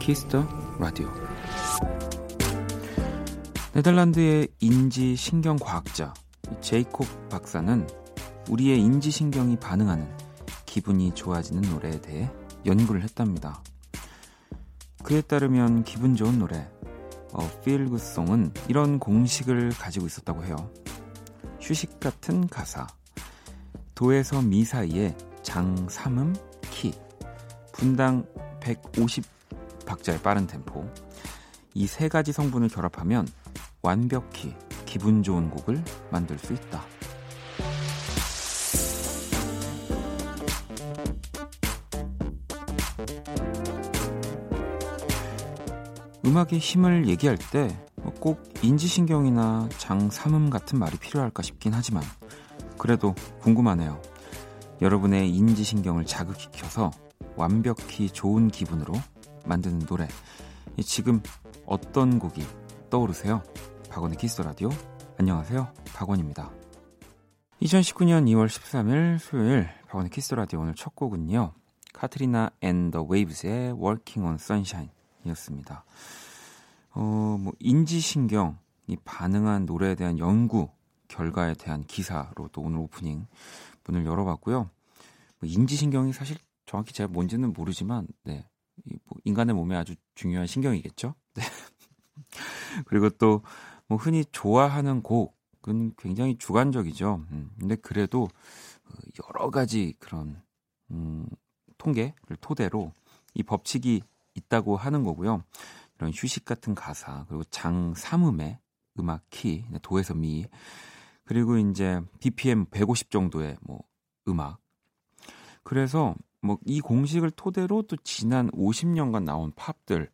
키스 더 라디오 네덜란드의 인지 신경 과학자 제이콥 박사는 우리의 인지 신경이 반응하는 기분이 좋아지는 노래에 대해 연구를 했답니다. 그에 따르면 기분 좋은 노래, 어, Feel Good Song은 이런 공식을 가지고 있었다고 해요. 휴식 같은 가사, 도에서 미 사이에 장, 삼음, 키, 분당 150 박자의 빠른 템포, 이 세 가지 성분을 결합하면 완벽히 기분 좋은 곡을 만들 수 있다. 음악의 힘을 얘기할 때 꼭 인지신경이나 장삼음 같은 말이 필요할까 싶긴 하지만 그래도 궁금하네요. 여러분의 인지신경을 자극시켜서 완벽히 좋은 기분으로 만드는 노래. 지금 어떤 곡이 떠오르세요? 박원의 키스 라디오. 안녕하세요. 박원입니다. 2019년 2월 13일 수요일 박원의 키스 라디오 오늘 첫 곡은요. 카트리나 앤 더 웨이브스의 Walking on Sunshine이었습니다. 어, 뭐 인지신경이 반응한 노래에 대한 연구 결과에 대한 기사로 또 오늘 오프닝 문을 열어봤고요. 뭐 인지신경이 사실 정확히 제가 뭔지는 모르지만, 네, 뭐 인간의 몸에 아주 중요한 신경이겠죠. 네. 그리고 또 뭐 흔히 좋아하는 곡은 굉장히 주관적이죠. 음, 근데 그래도 그 여러 가지 그런 음, 통계를 토대로 이 법칙이 있다고 하는 거고요. 이런 휴식 같은 가사 그리고 장 삼음의 음악 키 도에서 미 그리고 이제 BPM 150 정도의 뭐 음악 그래서 뭐 이 공식을 토대로 또 지난 50년간 나온 팝들을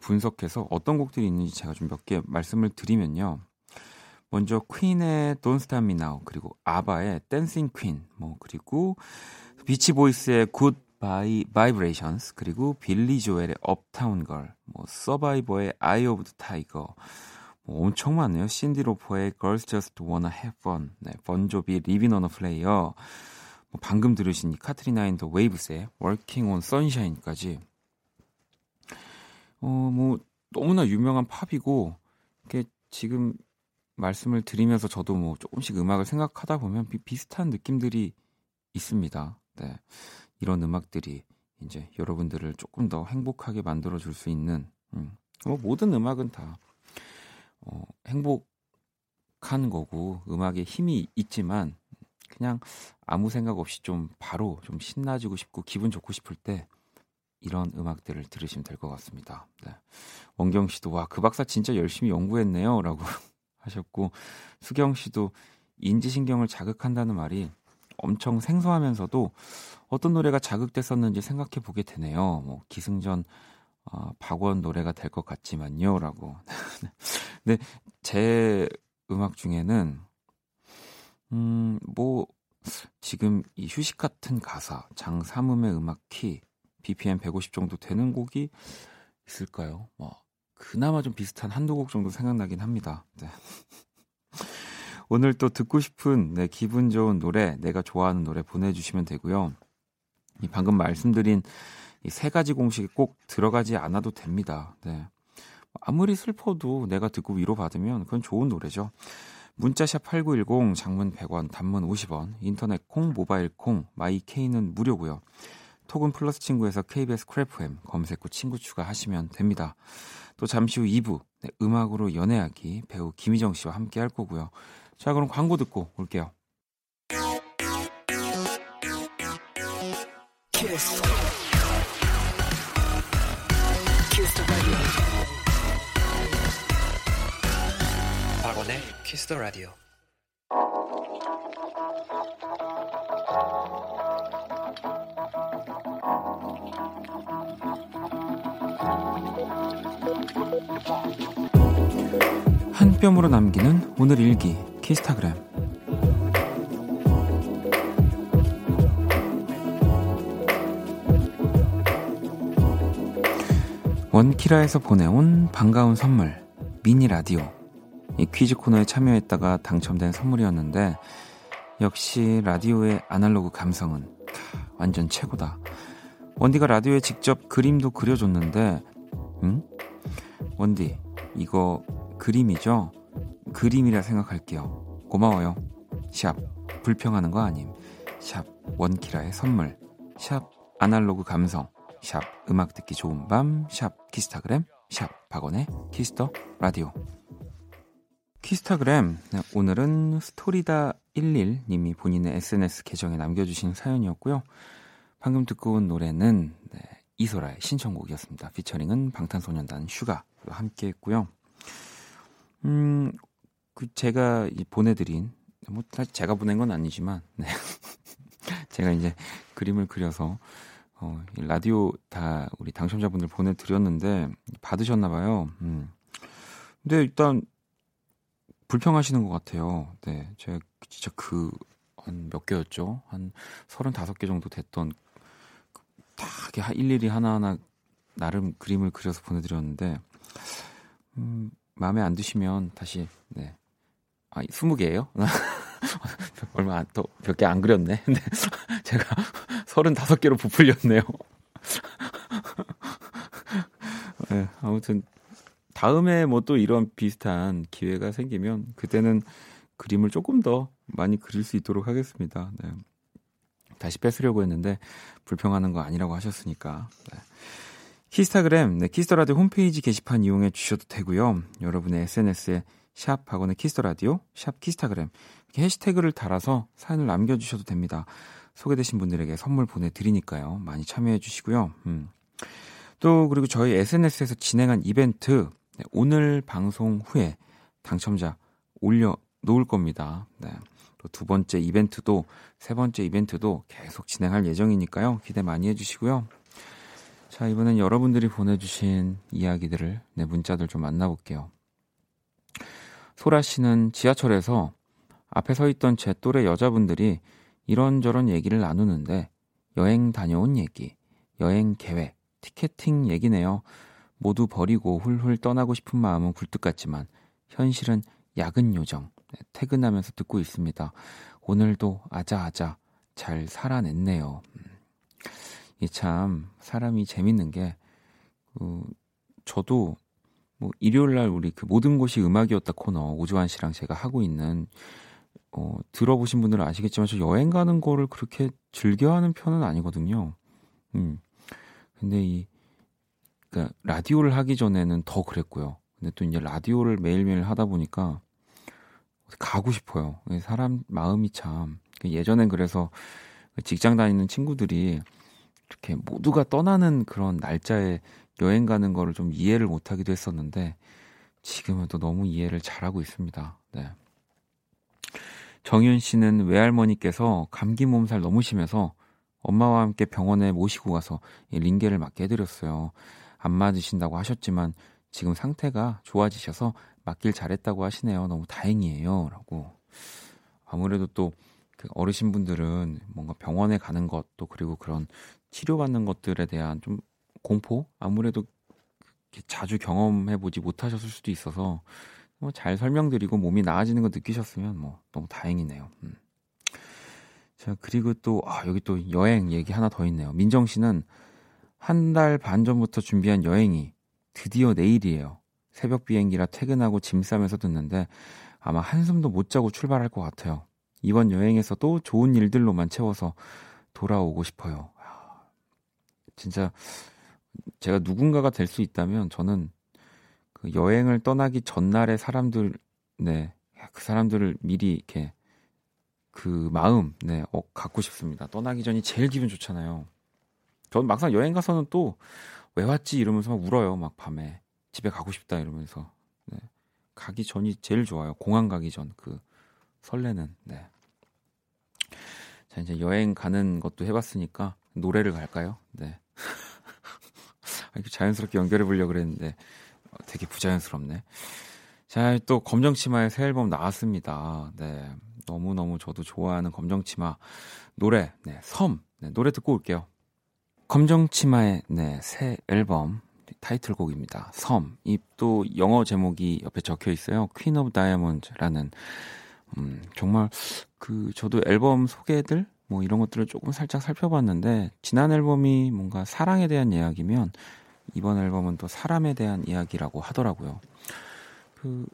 분석해서 어떤 곡들이 있는지 제가 좀 몇 개 말씀을 드리면요. 먼저 퀸의 Don't Stop Me Now 그리고 아바의 Dancing Queen 뭐 그리고 비치 보이스의 Good Vi Vibrations 그리고 빌리 조엘의 Uptown Girl, 뭐 서바이버의 Eye of the Tiger, 뭐 엄청 많네요. 신디 로퍼의 Girls Just Wanna Have Fun, 네, 본조비 Livin' on a Prayer, 뭐 방금 들으신 이 카트리나 앤 더 웨이브스의 Walking on Sunshine까지 어, 뭐 너무나 유명한 팝이고 이게 지금 말씀을 드리면서 저도 뭐 조금씩 음악을 생각하다 보면 비, 비슷한 느낌들이 있습니다. 네. 이런 음악들이 이제 여러분들을 조금 더 행복하게 만들어 줄 수 있는 음. 뭐 모든 음악은 다 어, 행복한 거고 음악에 힘이 있지만 그냥 아무 생각 없이 좀 바로 좀 신나지고 싶고 기분 좋고 싶을 때 이런 음악들을 들으시면 될 것 같습니다. 네. 원경 씨도 와 그 박사 진짜 열심히 연구했네요라고 하셨고 수경 씨도 인지신경을 자극한다는 말이 엄청 생소하면서도 어떤 노래가 자극됐었는지 생각해 보게 되네요. 뭐 기승전 어, 박원 노래가 될 것 같지만요라고. 근데 제 음악 중에는 음 뭐 지금 이 휴식 같은 가사, 장삼음의 음악 키, BPM 150 정도 되는 곡이 있을까요? 뭐 그나마 좀 비슷한 한두 곡 정도 생각나긴 합니다. 네. 오늘 또 듣고 싶은 네, 기분 좋은 노래, 내가 좋아하는 노래 보내주시면 되고요. 이 방금 말씀드린 이 세 가지 공식이 꼭 들어가지 않아도 됩니다. 네. 아무리 슬퍼도 내가 듣고 위로받으면 그건 좋은 노래죠. 문자샵 8910, 장문 100원, 단문 50원, 인터넷 콩, 모바일 콩, 마이 K는 무료고요. 톡은 플러스 친구에서 KBS 쿨FM 검색 후 친구 추가하시면 됩니다. 또 잠시 후 2부 네, 음악으로 연애하기 배우 김희정 씨와 함께 할 거고요. 자, 그럼 광고 듣고 올게요. 키스 더 라디오. 한 뼘으로 남기는 오늘 일기 키스타그램 원키라에서 보내온 반가운 선물 미니 라디오 이 퀴즈 코너에 참여했다가 당첨된 선물이었는데 역시 라디오의 아날로그 감성은 완전 최고다. 원디가 라디오에 직접 그림도 그려줬는데, 응? 원디, 이거 그림이죠? 그림이라 생각할게요. 고마워요. 샵, 불평하는 거 아님. 샵, 원키라의 선물. 샵, 아날로그 감성. 샵, 음악 듣기 좋은 밤. 샵, 키스타그램. 샵, 박원의 키스 더 라디오. 키스타그램. 네, 오늘은 스토리다 11님이 본인의 SNS 계정에 남겨주신 사연이었고요. 방금 듣고 온 노래는 네, 이소라의 신청곡이었습니다. 피처링은 방탄소년단 슈가 함께 했고요. 음, 그 제가 보내드린 뭐 제가 보낸 건 아니지만 네. 제가 이제 그림을 그려서 어, 라디오 다 우리 당첨자분들 보내드렸는데 받으셨나 봐요. 음. 근데 일단 불평하시는 것 같아요. 네, 제가 진짜 그 한 몇 개였죠? 한 35개 정도 됐던 다 일일이 하나하나 나름 그림을 그려서 보내드렸는데 음, 마음에 안 드시면 다시 네. 아, 20개예요? 얼마 더몇개 안 그렸네. 근데 제가 35개로 부풀렸네요. 네, 아무튼 다음에 뭐 또 이런 비슷한 기회가 생기면 그때는 그림을 조금 더 많이 그릴 수 있도록 하겠습니다. 네. 다시 뺏으려고 했는데 불평하는 거 아니라고 하셨으니까. 네. 키스타그램, 네, 키스터라디오 홈페이지 게시판 이용해 주셔도 되고요. 여러분의 SNS에 샵 박원의 키스터라디오, 샵 키스타그램 해시태그를 달아서 사연을 남겨주셔도 됩니다. 소개되신 분들에게 선물 보내드리니까요. 많이 참여해 주시고요. 음. 또 그리고 저희 SNS에서 진행한 이벤트 네, 오늘 방송 후에 당첨자 올려 놓을 겁니다. 네. 또 두 번째 이벤트도 세 번째 이벤트도 계속 진행할 예정이니까요. 기대 많이 해주시고요. 자 이번엔 여러분들이 보내주신 이야기들을 네 문자들 좀 만나볼게요. 소라 씨는 지하철에서 앞에 서 있던 제 또래 여자분들이 이런저런 얘기를 나누는데 여행 다녀온 얘기, 여행 계획, 티켓팅 얘기네요. 모두 버리고 훌훌 떠나고 싶은 마음은 굴뚝 같지만 현실은 야근 요정. 네, 퇴근하면서 듣고 있습니다. 오늘도 아자아자 잘 살아냈네요. 음. 이참 사람이 재밌는 게 어, 저도 뭐 일요일 날 우리 그 모든 곳이 음악이었다 코너 오주환 씨랑 제가 하고 있는 어, 들어보신 분들은 아시겠지만 저 여행 가는 거를 그렇게 즐겨하는 편은 아니거든요. 음. 근데 이 그러니까 라디오를 하기 전에는 더 그랬고요. 근데 또 이제 라디오를 매일매일 하다 보니까 가고 싶어요. 사람 마음이 참 예전엔 그래서 직장 다니는 친구들이 이렇게 모두가 떠나는 그런 날짜에 여행 가는 거를 좀 이해를 못 하기도 했었는데 지금은 또 너무 이해를 잘하고 있습니다. 네. 정윤 씨는 외할머니께서 감기 몸살 너무 심해서 엄마와 함께 병원에 모시고 가서 링게를 맞게 해드렸어요. 안 맞으신다고 하셨지만 지금 상태가 좋아지셔서 맞길 잘했다고 하시네요. 너무 다행이에요. 라고. 아무래도 또 그 어르신분들은 뭔가 병원에 가는 것도 그리고 그런 치료받는 것들에 대한 좀 공포? 아무래도 자주 경험해보지 못하셨을 수도 있어서 뭐 잘 설명드리고 몸이 나아지는 거 느끼셨으면 뭐 너무 다행이네요. 음. 자, 그리고 또, 아, 여기 또 여행 얘기 하나 더 있네요. 민정 씨는 한 달 반 전부터 준비한 여행이 드디어 내일이에요. 새벽 비행기라 퇴근하고 짐 싸면서 듣는데 아마 한숨도 못 자고 출발할 것 같아요. 이번 여행에서도 좋은 일들로만 채워서 돌아오고 싶어요. 진짜 제가 누군가가 될 수 있다면 저는 그 여행을 떠나기 전날에 사람들, 네, 그 사람들을 미리 이렇게 그 마음, 네, 어, 갖고 싶습니다. 떠나기 전이 제일 기분 좋잖아요. 저는 막상 여행 가서는 또 왜 왔지 이러면서 막 울어요. 막 밤에 집에 가고 싶다 이러면서 네. 가기 전이 제일 좋아요. 공항 가기 전 그 설레는. 네. 자 이제 여행 가는 것도 해봤으니까 노래를 갈까요? 네. 이렇게 자연스럽게 연결해 보려 고 그랬는데 어, 되게 부자연스럽네. 자, 또 검정치마의 새 앨범 나왔습니다. 네. 너무너무 저도 좋아하는 검정치마 노래, 네, 섬. 네, 노래 듣고 올게요. 검정 치마의 네, 새 앨범 타이틀곡입니다. 섬. 이 또 영어 제목이 옆에 적혀 있어요. Queen of Diamonds라는 음, 정말 그 저도 앨범 소개들 뭐 이런 것들을 조금 살짝 살펴봤는데 지난 앨범이 뭔가 사랑에 대한 이야기면 이번 앨범은 또 사람에 대한 이야기라고 하더라고요. 그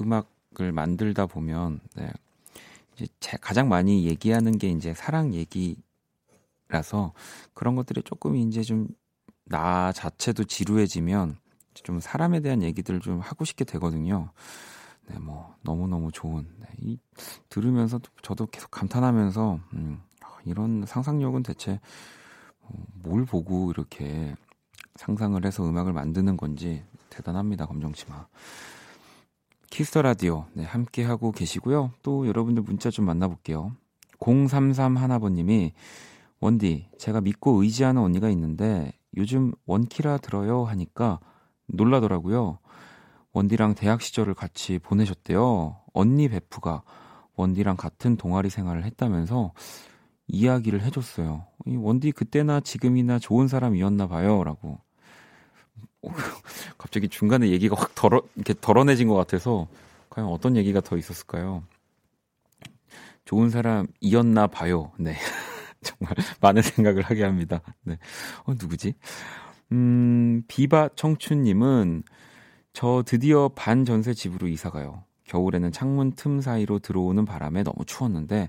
음악을 만들다 보면 네. 이제 가장 많이 얘기하는 게 이제 사랑 얘기 라서 그런 것들이 조금 이제 좀 나 자체도 지루해지면 좀 사람에 대한 얘기들을 좀 하고 싶게 되거든요. 네, 뭐 너무 너무 좋은 네, 이 들으면서 저도 계속 감탄하면서 음, 이런 상상력은 대체 어, 뭘 보고 이렇게 상상을 해서 음악을 만드는 건지 대단합니다, 검정치마. 키스 더 라디오 네, 함께 하고 계시고요. 또 여러분들 문자 좀 만나볼게요. 033 하나번님이 원디 제가 믿고 의지하는 언니가 있는데 요즘 원키라 들어요 하니까 놀라더라고요. 원디랑 대학 시절을 같이 보내셨대요. 언니 베프가 원디랑 같은 동아리 생활을 했다면서 이야기를 해줬어요. 원디 그때나 지금이나 좋은 사람이었나 봐요. 라고. 갑자기 중간에 얘기가 확 덜어, 이렇게 덜어내진 것 같아서 과연 어떤 얘기가 더 있었을까요? 좋은 사람이었나 봐요. 네. 정말 많은 생각을 하게 합니다. 네. 어, 누구지? 음, 비바 청춘님은 저 드디어 반 전세 집으로 이사 가요. 겨울에는 창문 틈 사이로 들어오는 바람에 너무 추웠는데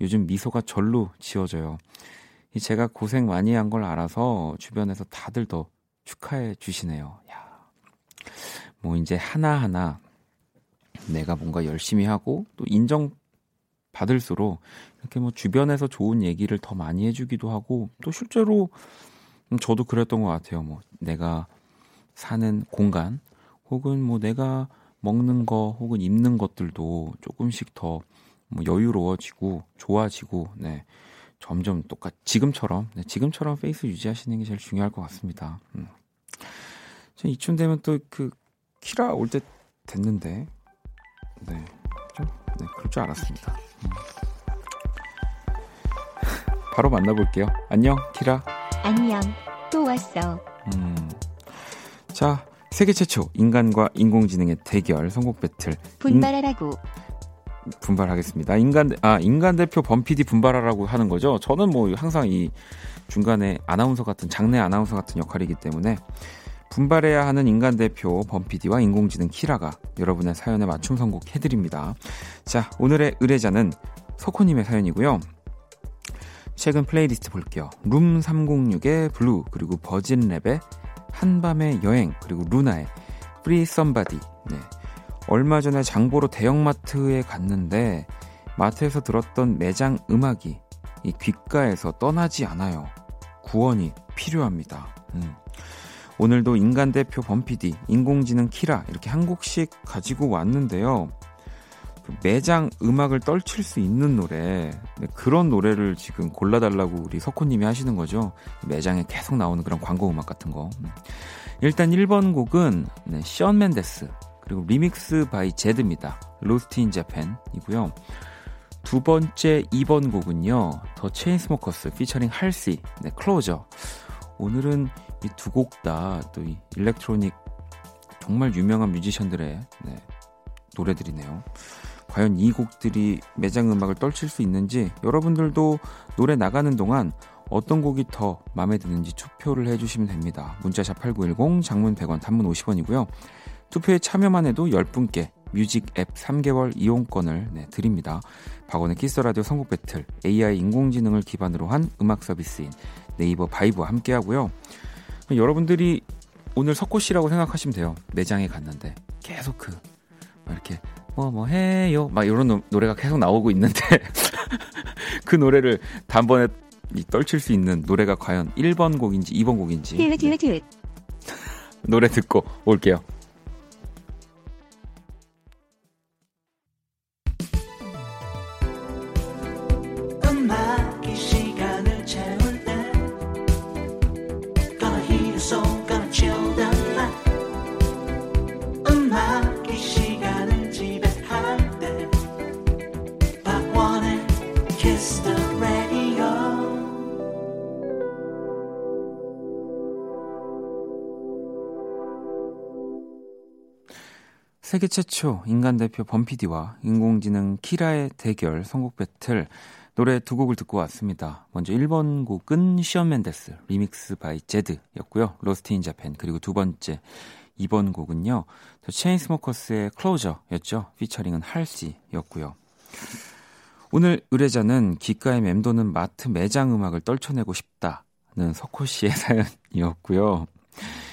요즘 미소가 절로 지어져요. 제가 고생 많이 한 걸 알아서 주변에서 다들 더 축하해 주시네요. 야. 뭐 이제 하나하나 내가 뭔가 열심히 하고 또 인정 받을수록 이렇게 뭐 주변에서 좋은 얘기를 더 많이 해주기도 하고 또 실제로 저도 그랬던 것 같아요. 뭐 내가 사는 공간 혹은 뭐 내가 먹는 거 혹은 입는 것들도 조금씩 더 뭐 여유로워지고 좋아지고 네 점점 똑같 지금처럼 네, 지금처럼 페이스 유지하시는 게 제일 중요할 것 같습니다. 음. 이쯤 되면 또 그 키라 올 때 됐는데 네, 좀, 네 그럴 줄 알았습니다. 음. 바로 만나볼게요. 안녕 키라. 안녕 또 왔어. 음. 자 세계 최초 인간과 인공지능의 대결 선곡 배틀. 분발하라고. 분발하겠습니다. 인간 아 인간 대표 범피디 분발하라고 하는 거죠. 저는 뭐 항상 이 중간에 아나운서 같은 장내 아나운서 같은 역할이기 때문에 분발해야 하는 인간 대표 범피디와 인공지능 키라가 여러분의 사연에 맞춤 선곡 해드립니다. 자 오늘의 의뢰자는 석호님의 사연이고요. 최근 플레이리스트 볼게요. 룸 306의 Blue 그리고 버진랩의 한밤의 여행 그리고 루나의 Free Somebody 네. 얼마 전에 장보러 대형마트에 갔는데 마트에서 들었던 매장 음악이 이 귓가에서 떠나지 않아요. 구원이 필요합니다. 음. 오늘도 인간 대표 범피디, 인공지능 키라 이렇게 한 곡씩 가지고 왔는데요. 그 매장 음악을 떨칠 수 있는 노래 네, 그런 노래를 지금 골라달라고 우리 석호님이 하시는 거죠. 매장에 계속 나오는 그런 광고 음악 같은 거. 음. 일단 1번 곡은 네, Shawn Mendes 그리고 remix by Zedd입니다. Lost in Japan이고요. 두 번째 2번 곡은요. The Chainsmokers featuring Halsey 네, Closer. 오늘은 이 두 곡 다 또 이 electronic 정말 유명한 뮤지션들의 네, 노래들이네요. 과연 이 곡들이 매장 음악을 떨칠 수 있는지 여러분들도 노래 나가는 동안 어떤 곡이 더 마음에 드는지 투표를 해주시면 됩니다. 문자 샵 8910, 장문 100원, 단문 50원이고요. 투표에 참여만 해도 10분께 뮤직 앱 3개월 이용권을 네, 드립니다. 박원의 키스 더 라디오 선곡 배틀 AI 인공지능을 기반으로 한 음악 서비스인 네이버 바이브와 함께 하고요. 여러분들이 오늘 석호 씨라고 생각하시면 돼요. 매장에 갔는데 계속 그 이렇게 뭐뭐 뭐 해요 막 이런 노래가 계속 나오고 있는데 그 노래를 단번에 떨칠 수 있는 노래가 과연 1번 곡인지 2번 곡인지 네. 노래 듣고 올게요. 세계 최초 인간 대표 범피디와 인공지능 키라의 대결 선곡 배틀 노래 두 곡을 듣고 왔습니다. 먼저 1번 곡은 Shawn Mendes remix by Zedd였고요. Lost in Japan 그리고 두 번째 2번 곡은요. The Chainsmokers의 Closer였죠. 피처링은 Halsey였고요. 오늘 의뢰자는 귓가에 맴도는 마트 매장 음악을 떨쳐내고 싶다는 석호 씨의 사연이었고요.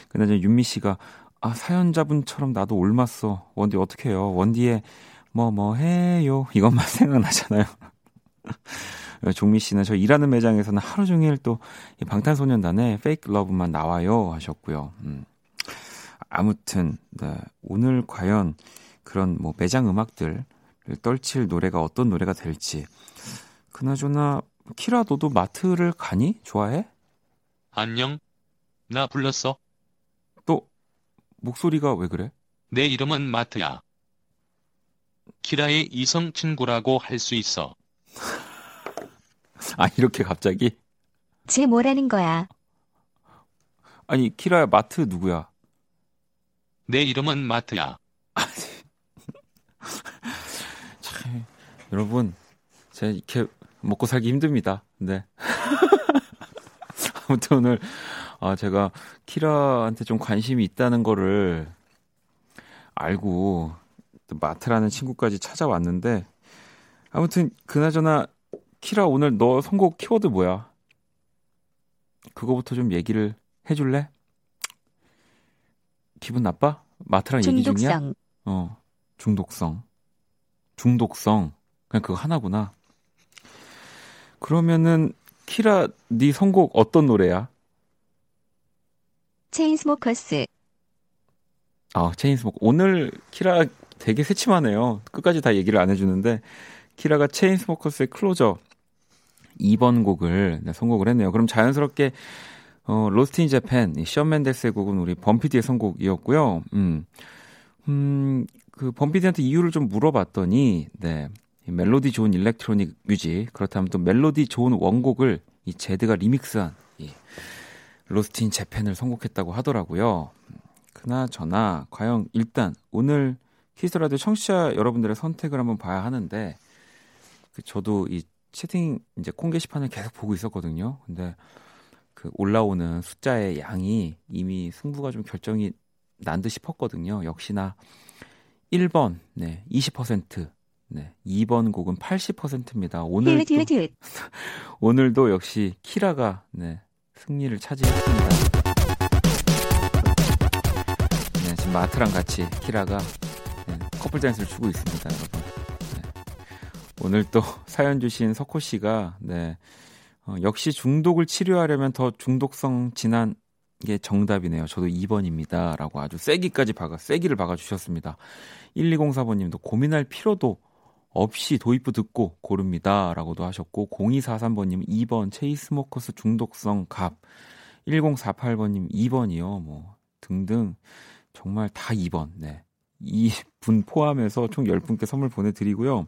그나저나 윤미 씨가 아, 사연자분처럼 나도 올맞어. 원디 어떻게 해요? 원디의 뭐, 뭐 해요. 이것만 생각나잖아요. 종미 씨는 저 일하는 매장에서는 하루 종일 또 방탄소년단의 페이크 러브만 나와요. 하셨고요. 음. 아무튼, 네. 오늘 과연 그런 뭐 매장 음악들을 떨칠 노래가 어떤 노래가 될지. 그나저나, 키라 너도 마트를 가니? 좋아해? 안녕. 나 불렀어. 목소리가 왜 그래? 내 이름은 마트야. 키라의 이성 친구라고 할 수 있어. 아, 이렇게 갑자기? 쟤 뭐라는 거야? 아니, 키라야, 마트 누구야? 내 이름은 마트야. 참, 여러분, 제가 이렇게 먹고 살기 힘듭니다. 네. 아무튼 오늘 아, 제가 키라한테 좀 관심이 있다는 거를 알고 또 마트라는 친구까지 찾아왔는데 아무튼 그나저나 키라 오늘 너 선곡 키워드 뭐야? 그거부터 좀 얘기를 해줄래? 기분 나빠? 마트랑 중독성. 얘기 중이야? 어, 중독성. 중독성. 그냥 그거 하나구나. 그러면은 키라 네 선곡 어떤 노래야? Chainsmokers. 아, Chainsmoker. 오늘 키라 되게 새침하네요. 끝까지 다 얘기를 안 해주는데, 키라가 Chainsmokers의 Closer 2번 곡을 네, 선곡을 했네요. 그럼 자연스럽게, 어, Lost in Japan, Shawn Mendes의 곡은 우리 범피디의 선곡이었고요. 음, 음, 그 범피디한테 이유를 좀 물어봤더니, 네. 멜로디 좋은 electronic music, 그렇다면 또 멜로디 좋은 원곡을 이 Zedd가 리믹스한, 이 Lost in Japan을 선곡했다고 하더라고요. 그나저나 과연 일단 오늘 키스 더 라디오 청취자 여러분들의 선택을 한번 봐야 하는데 그 저도 이 채팅 이제 콩 게시판을 계속 보고 있었거든요. 근데 그 올라오는 숫자의 양이 이미 승부가 좀 결정이 난 듯 싶었거든요. 역시나 1번 네, 20%. 네, 2번 곡은 80%입니다. 오늘도 오늘도 역시 키라가 네, 승리를 차지했습니다. 네, 지금 마트랑 같이 키라가 네, 커플 댄스를 추고 있습니다, 여러분. 네. 오늘 또 사연 주신 석호 씨가 네, 어, 역시 중독을 치료하려면 더 중독성 진한 게 정답이네요. 저도 2번입니다. 라고 아주 세기까지 박아, 세기를 박아주셨습니다. 1204번님도 고민할 필요도 없이 도입부 듣고 고릅니다. 라고도 하셨고, 0243번님 2번 체이스모커스 중독성 갑, 1048번님 2번이요. 뭐, 등등. 정말 다 2번. 네. 이 분 포함해서 총 10분께 선물 보내드리고요.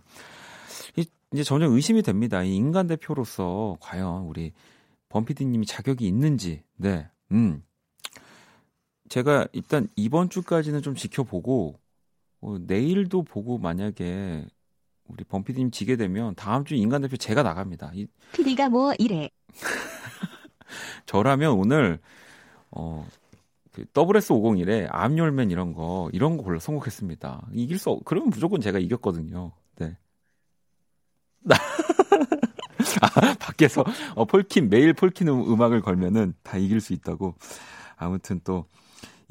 이제 전혀 의심이 됩니다. 이 인간 대표로서 과연 우리 범피디님이 자격이 있는지. 네. 음. 제가 일단 이번 주까지는 좀 지켜보고, 어, 내일도 보고 만약에 우리 범피디님 지게 되면 다음 주 인간 대표 제가 나갑니다. 이... PD가 뭐 이래. 저라면 오늘 어, 그 WS501에 암열맨 이런 거 이런 거 골라 선곡했습니다. 이길 수 그러면 무조건 제가 이겼거든요. 네. 아, 밖에서 어, 폴킴 매일 폴킴 음, 음악을 걸면은 다 이길 수 있다고. 아무튼 또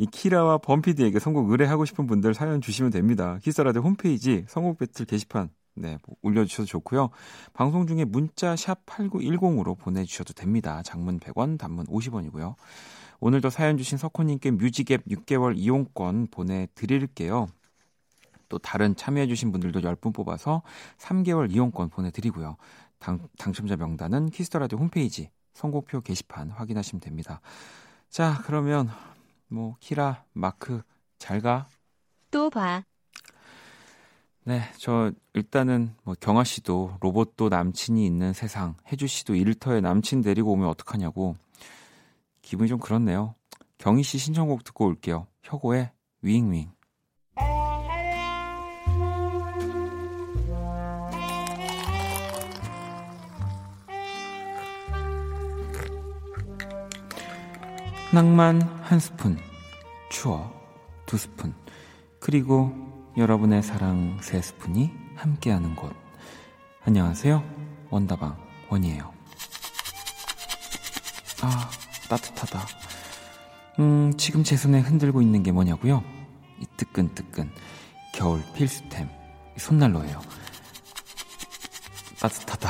이 키라와 범피디에게 선곡 의뢰하고 싶은 분들 사연 주시면 됩니다. 키스 더 라디오 홈페이지 선곡 배틀 게시판 네, 뭐 올려주셔도 좋고요. 방송 중에 문자 샵 8910으로 보내주셔도 됩니다. 장문 100원, 단문 50원이고요. 오늘도 사연 주신 석호님께 뮤직앱 6개월 이용권 보내드릴게요. 또 다른 참여해주신 분들도 10분 뽑아서 3개월 이용권 보내드리고요. 당, 당첨자 명단은 키스터라디오 홈페이지 선곡표 게시판 확인하시면 됩니다. 자, 그러면 뭐 키라, 마크 잘 가. 또 봐. 네, 저 일단은 뭐 경아 씨도 로봇도 남친이 있는 세상, 해주 씨도 일터에 남친 데리고 오면 어떡하냐고 기분이 좀 그렇네요. 경희 씨 신청곡 듣고 올게요. 혁오의 윙윙. 낭만 한 스푼, 추억 두 스푼, 그리고 여러분의 사랑 세 스푼이 함께하는 곳. 안녕하세요. 원다방 원이에요. 아, 따뜻하다. 음, 지금 제 손에 흔들고 있는 게 뭐냐고요? 이 뜨끈뜨끈 겨울 필수템 손난로예요. 따뜻하다.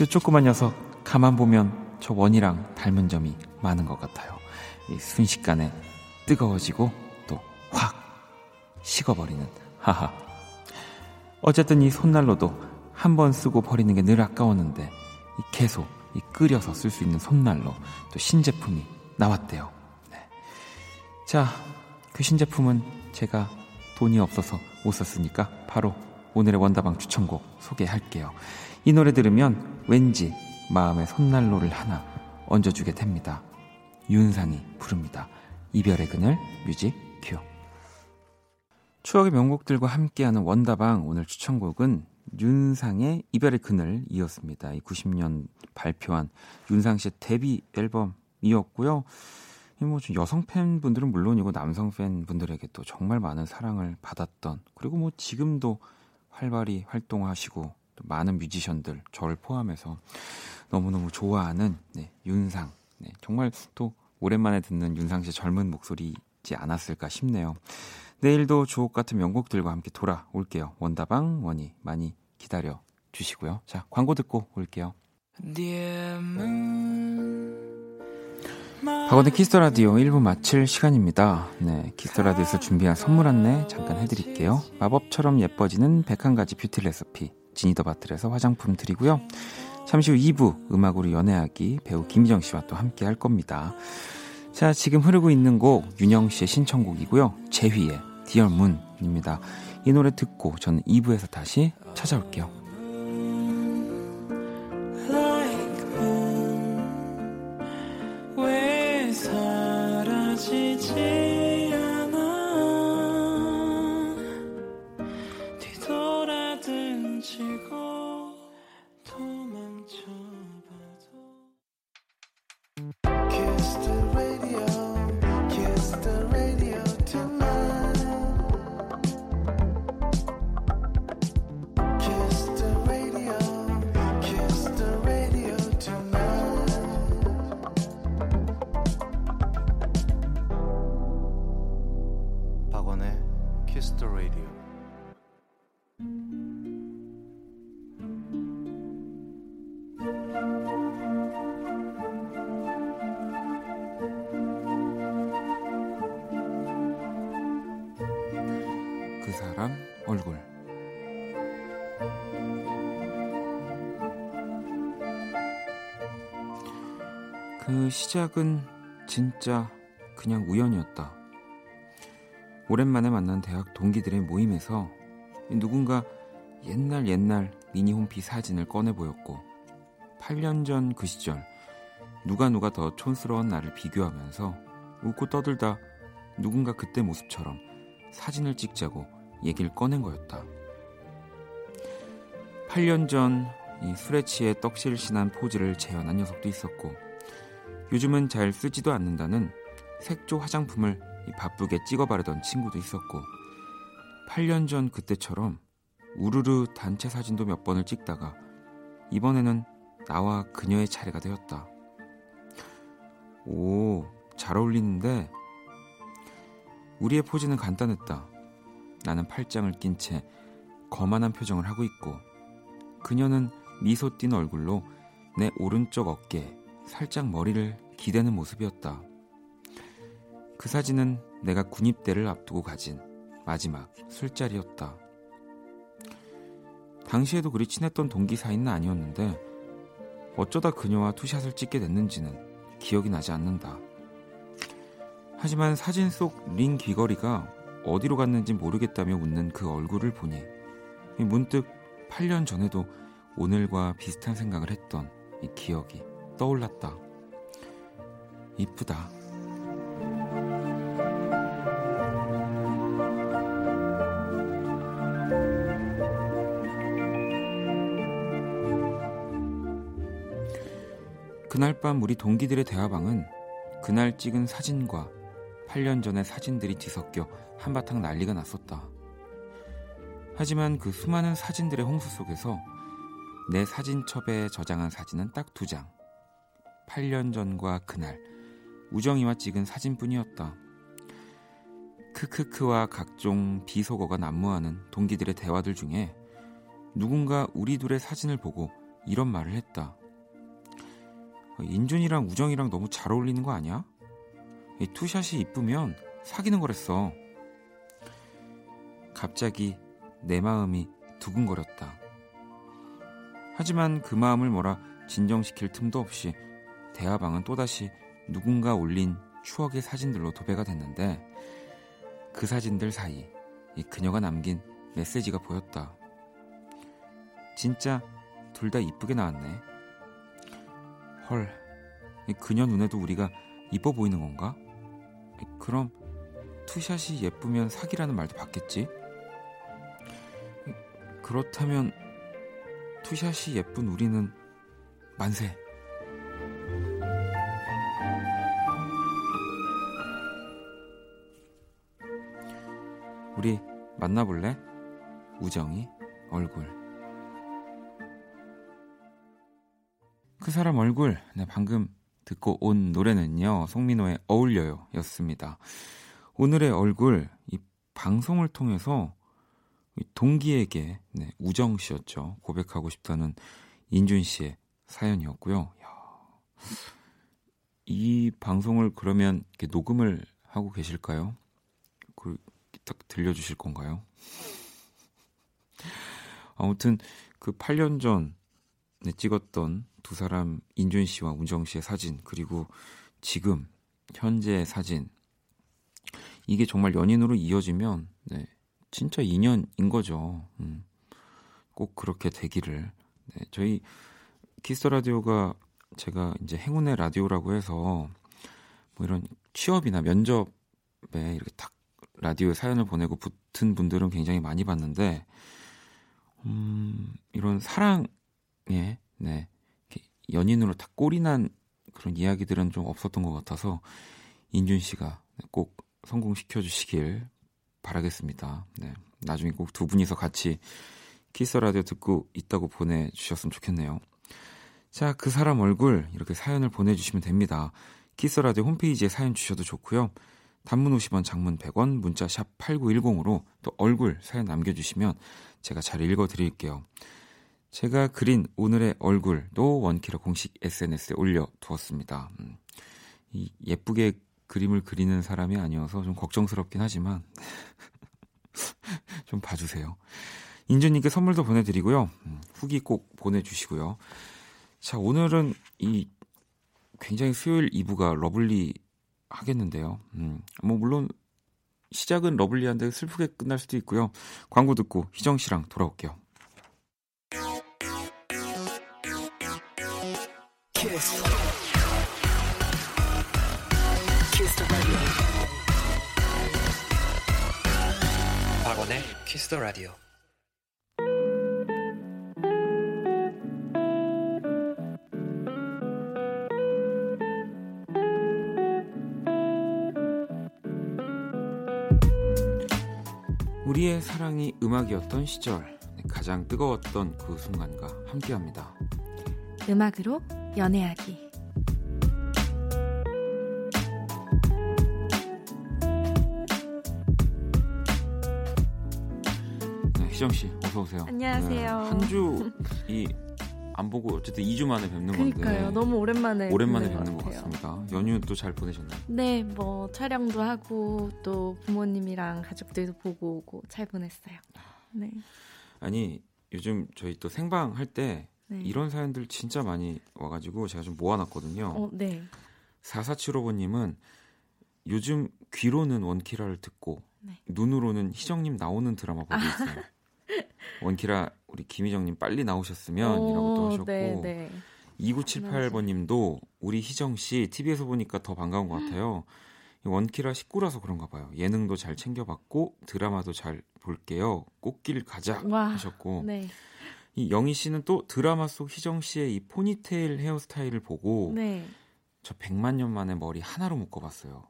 이 조그만 녀석 가만 보면 저 원이랑 닮은 점이 많은 것 같아요. 이 순식간에 뜨거워지고 식어버리는 하하. 어쨌든 이 손난로도 한 번 쓰고 버리는 게 늘 아까웠는데 이 계속 이 끓여서 쓸 수 있는 손난로 또 신제품이 나왔대요. 네. 자, 그 신제품은 제가 돈이 없어서 못 샀으니까 바로 오늘의 원다방 추천곡 소개할게요. 이 노래 들으면 왠지 마음의 손난로를 하나 얹어주게 됩니다. 윤상이 부릅니다. 이별의 그늘 뮤직 큐. 추억의 명곡들과 함께하는 원다방 오늘 추천곡은 윤상의 이별의 그늘 이었습니다. 이 90년 발표한 윤상 씨의 데뷔 앨범이었고요. 뭐 여성 팬분들은 물론이고 남성 팬분들에게도 정말 많은 사랑을 받았던 그리고 뭐 지금도 활발히 활동하시고 또 많은 뮤지션들 저를 포함해서 너무너무 좋아하는 네, 윤상 네, 정말 또 오랜만에 듣는 윤상 씨의 젊은 목소리지 않았을까 싶네요. 내일도 주옥 같은 명곡들과 함께 돌아올게요. 원다방 원이 많이 기다려 주시고요. 자, 광고 듣고 올게요. 박원의 Kiss the Radio 1부 마칠 시간입니다. 네, Kiss the Radio에서 준비한 선물 안내 잠깐 해드릴게요. 마법처럼 예뻐지는 101가지 뷰티 레시피 지니더 바틀에서 화장품 드리고요. 잠시 후 2부 음악으로 연애하기 배우 김희정 씨와 또 함께 할 겁니다. 자, 지금 흐르고 있는 곡 윤영 씨의 신청곡이고요. 재휘의 디얼 문입니다. 이 노래 듣고 저는 2부에서 다시 찾아올게요. 시작은 진짜 그냥 우연이었다. 오랜만에 만난 대학 동기들의 모임에서 누군가 옛날 옛날 미니 홈피 사진을 꺼내 보였고 8년 전 그 시절 누가 누가 더 촌스러운 나를 비교하면서 웃고 떠들다 누군가 그때 모습처럼 사진을 찍자고 얘기를 꺼낸 거였다. 8년 전 이 술에 취해 떡실신한 포즈를 재현한 녀석도 있었고 요즘은 잘 쓰지도 않는다는 색조 화장품을 바쁘게 찍어 바르던 친구도 있었고 8년 전 그때처럼 우르르 단체 사진도 몇 번을 찍다가 이번에는 나와 그녀의 차례가 되었다. 오, 잘 어울리는데 우리의 포즈는 간단했다. 나는 팔짱을 낀 채 거만한 표정을 하고 있고 그녀는 미소 띤 얼굴로 내 오른쪽 어깨에 살짝 머리를 기대는 모습이었다. 그 사진은 내가 군입대를 앞두고 가진 마지막 술자리였다. 당시에도 그리 친했던 동기 사이는 아니었는데 어쩌다 그녀와 투샷을 찍게 됐는지는 기억이 나지 않는다. 하지만 사진 속 링 귀걸이가 어디로 갔는지 모르겠다며 웃는 그 얼굴을 보니 문득 8년 전에도 오늘과 비슷한 생각을 했던 이 기억이 떠올랐다. 이쁘다. 그날 밤 우리 동기들의 대화방은 그날 찍은 사진과 8년 전의 사진들이 뒤섞여 한바탕 난리가 났었다. 하지만 그 수많은 사진들의 홍수 속에서 내 사진첩에 저장한 사진은 딱 두 장. 8년 전과 그날 우정이와 찍은 사진뿐이었다. 크크크와 각종 비속어가 난무하는 동기들의 대화들 중에 누군가 우리 둘의 사진을 보고 이런 말을 했다. 인준이랑 우정이랑 너무 잘 어울리는 거 아니야? 이 투샷이 이쁘면 사귀는 거랬어. 갑자기 내 마음이 두근거렸다. 하지만 그 마음을 뭐라 진정시킬 틈도 없이 대화방은 또다시 누군가 올린 추억의 사진들로 도배가 됐는데 그 사진들 사이 이 그녀가 남긴 메시지가 보였다. 진짜 둘 다 이쁘게 나왔네. 헐, 그녀 눈에도 우리가 이뻐 보이는 건가? 그럼 투샷이 예쁘면 사기라는 말도 받겠지? 그렇다면 투샷이 예쁜 우리는 만세. 우리 만나볼래? 우정이 얼굴. 그 사람 얼굴. 네, 방금 듣고 온 노래는요. 송민호의 어울려요 였습니다. 오늘의 얼굴 이 방송을 통해서 동기에게 네, 우정 씨였죠. 고백하고 싶다는 인준 씨의 사연이었고요. 이 방송을 그러면 녹음을 하고 계실까요? 그, 딱 들려주실 건가요? 아무튼 그 8년 전에 찍었던 두 사람 인준 씨와 운정 씨의 사진 그리고 지금 현재 사진 이게 정말 연인으로 이어지면 네, 진짜 인연인 거죠. 음, 꼭 그렇게 되기를. 네, 저희 키스 라디오가 제가 이제 행운의 라디오라고 해서 뭐 이런 취업이나 면접에 이렇게 딱 라디오에 사연을 보내고 붙은 분들은 굉장히 많이 봤는데 음, 이런 사랑에 네 연인으로 다 꼴이 난 그런 이야기들은 좀 없었던 것 같아서 인준 씨가 꼭 성공시켜 주시길 바라겠습니다. 네. 나중에 꼭 두 분이서 같이 키스 라디오 듣고 있다고 보내주셨으면 좋겠네요. 자, 그 사람 얼굴 이렇게 사연을 보내주시면 됩니다. 키스 라디오 홈페이지에 사연 주셔도 좋고요. 단문 50원, 장문 100원, 문자 샵 8910으로 또 얼굴 사연 남겨주시면 제가 잘 읽어드릴게요. 제가 그린 오늘의 얼굴도 원키라 공식 SNS에 올려두었습니다. 음, 이 예쁘게 그림을 그리는 사람이 아니어서 좀 걱정스럽긴 하지만 좀 봐주세요. 인준님께 선물도 보내드리고요. 음, 후기 꼭 보내주시고요. 자, 오늘은 이 굉장히 수요일 2부가 lovely 하겠는데요. 음, 뭐, 물론 시작은 lovely한데 슬프게 끝날 수도 있고요. 광고 듣고 희정 씨랑 돌아올게요. Kiss. Kiss 박원의 키스 더 라디오. 음악이었던 시절 가장 뜨거웠던 그 순간과 함께합니다. 음악으로 연애하기 네, 희정 씨 어서 오세요. 안녕하세요. 네, 한주 이 안 보고 어쨌든 2주 만에 뵙는 그러니까요. 건데 너무 오랜만에 오랜만에 뵙는 것, 것 같습니다. 연휴도 잘 보내셨나요? 네, 뭐 촬영도 하고 또 부모님이랑 가족들도 보고 오고 잘 보냈어요. 네. 아니 요즘 저희 또 생방 할때 네. 이런 사연들 진짜 많이 와가지고 제가 좀 모아놨거든요. 어, 네. 4475번님은 요즘 귀로는 원키라를 듣고 네. 눈으로는 희정님 나오는 드라마 보고 있어요. 원키라 우리 김희정님 빨리 나오셨으면이라고 또 하셨고 네, 네. 2978번님도 우리 희정 씨 TV에서 보니까 더 반가운 것 같아요. 원키라 식구라서 그런가 봐요. 예능도 잘 챙겨봤고 드라마도 잘 볼게요. 꽃길 가자 와, 하셨고 네. 이 영희 씨는 또 드라마 속 희정 씨의 이 포니테일 헤어스타일을 보고 네. 저 100만 년 만에 머리 하나로 묶어봤어요.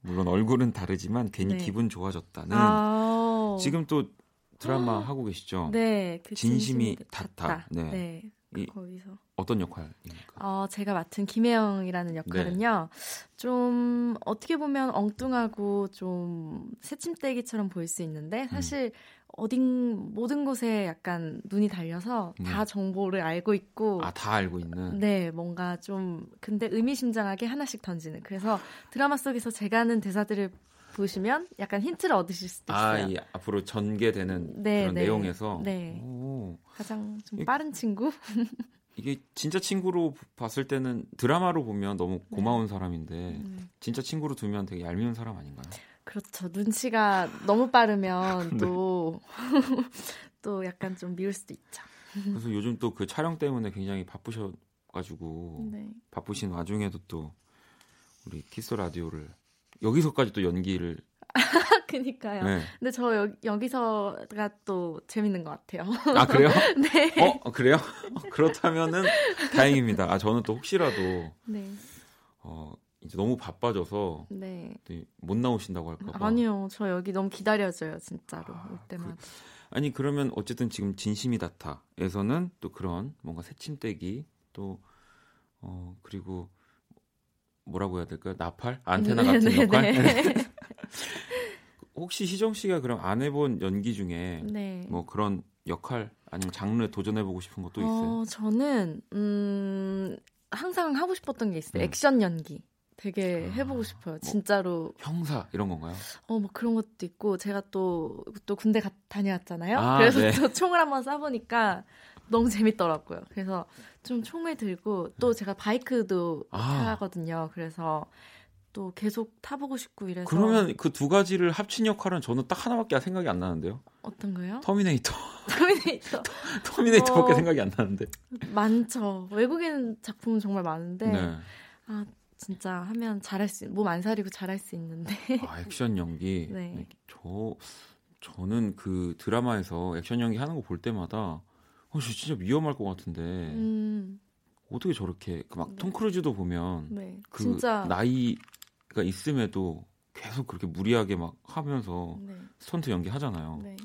물론 얼굴은 다르지만 괜히 네. 기분 좋아졌다는. 아, 지금 또 드라마 하고 계시죠? 네, 그 진심이 닿다. 네. 네. 그 이- 거기서 어떤 역할입니까? 어, 제가 맡은 김혜영이라는 역할은요, 좀 어떻게 보면 엉뚱하고 좀 새침대기처럼 보일 수 있는데 사실 어딘 모든 곳에 약간 눈이 달려서 네. 다 정보를 알고 있고. 아, 다 알고 있는. 네, 뭔가 좀 근데 의미심장하게 하나씩 던지는. 그래서 드라마 속에서 제가 하는 대사들을 보시면 약간 힌트를 얻으실 수도 아, 있어요. 이 앞으로 전개되는 네, 그런 네. 내용에서. 네. 오, 가장 좀 이- 빠른 친구. 이게 진짜 친구로 봤을 때는 드라마로 보면 너무 고마운 사람인데 음, 진짜 친구로 두면 되게 얄미운 사람 아닌가요? 그렇죠. 눈치가 너무 빠르면 네. 또, 또 약간 좀 미울 수도 있죠. 그래서 요즘 또 그 촬영 때문에 굉장히 바쁘셔 가지고 네. 바쁘신 와중에도 또 우리 키스 라디오를 여기서까지 또 연기를 그니까요. 네. 근데 저 여, 여기서가 또 재밌는 것 같아요. 아 그래요? 네. 어 그래요? 그렇다면은 다행입니다. 아 저는 또 혹시라도 네. 어 이제 너무 바빠져서 네. 또못 나오신다고 할까봐. 아니요. 저 여기 너무 기다려져요. 진짜로. 아, 올 때마다. 아니 그러면 어쨌든 지금 진심이 닿다에서는 또 그런 뭔가 새침대기 또 어 그리고 뭐라고 해야 될까요? 나팔 안테나 네, 같은 네, 역할. 네. 혹시 희정 씨가 그럼 안 해본 연기 중에 네. 뭐 그런 역할 아니면 장르 도전해보고 싶은 것도 있어요? 어, 저는 음 항상 하고 싶었던 게 있어요. 음. 액션 연기. 되게 아, 해보고 싶어요. 진짜로 형사 이런 건가요? 어 뭐 그런 것도 있고 제가 또또 군대 가, 다녀왔잖아요. 아, 그래서 네. 또 총을 한번 쏴보니까 너무 재밌더라고요. 그래서 좀 총을 들고 또 제가 바이크도 아. 타거든요. 그래서 또 계속 타보고 싶고 이래서 그러면 그 두 가지를 합친 역할은 저는 딱 하나밖에 생각이 안 나는데요. 어떤 거요? 터미네이터. 터미네이터 터미네이터밖에 어. 생각이 안 나는데. 많죠. 외국인 작품은 정말 많은데 네. 아 진짜 하면 잘할 수 몸 안 사리고 잘할 수 있는데 아, 액션 연기. 네. 저 저는 그 드라마에서 액션 연기 하는 거 볼 때마다 어, 저 진짜 위험할 것 같은데 음, 어떻게 저렇게 그막 네. 톰 크루즈도 보면 네 그 진짜 나이가 있음에도 계속 그렇게 무리하게 막 하면서 네, 스턴트 연기 하잖아요. 네.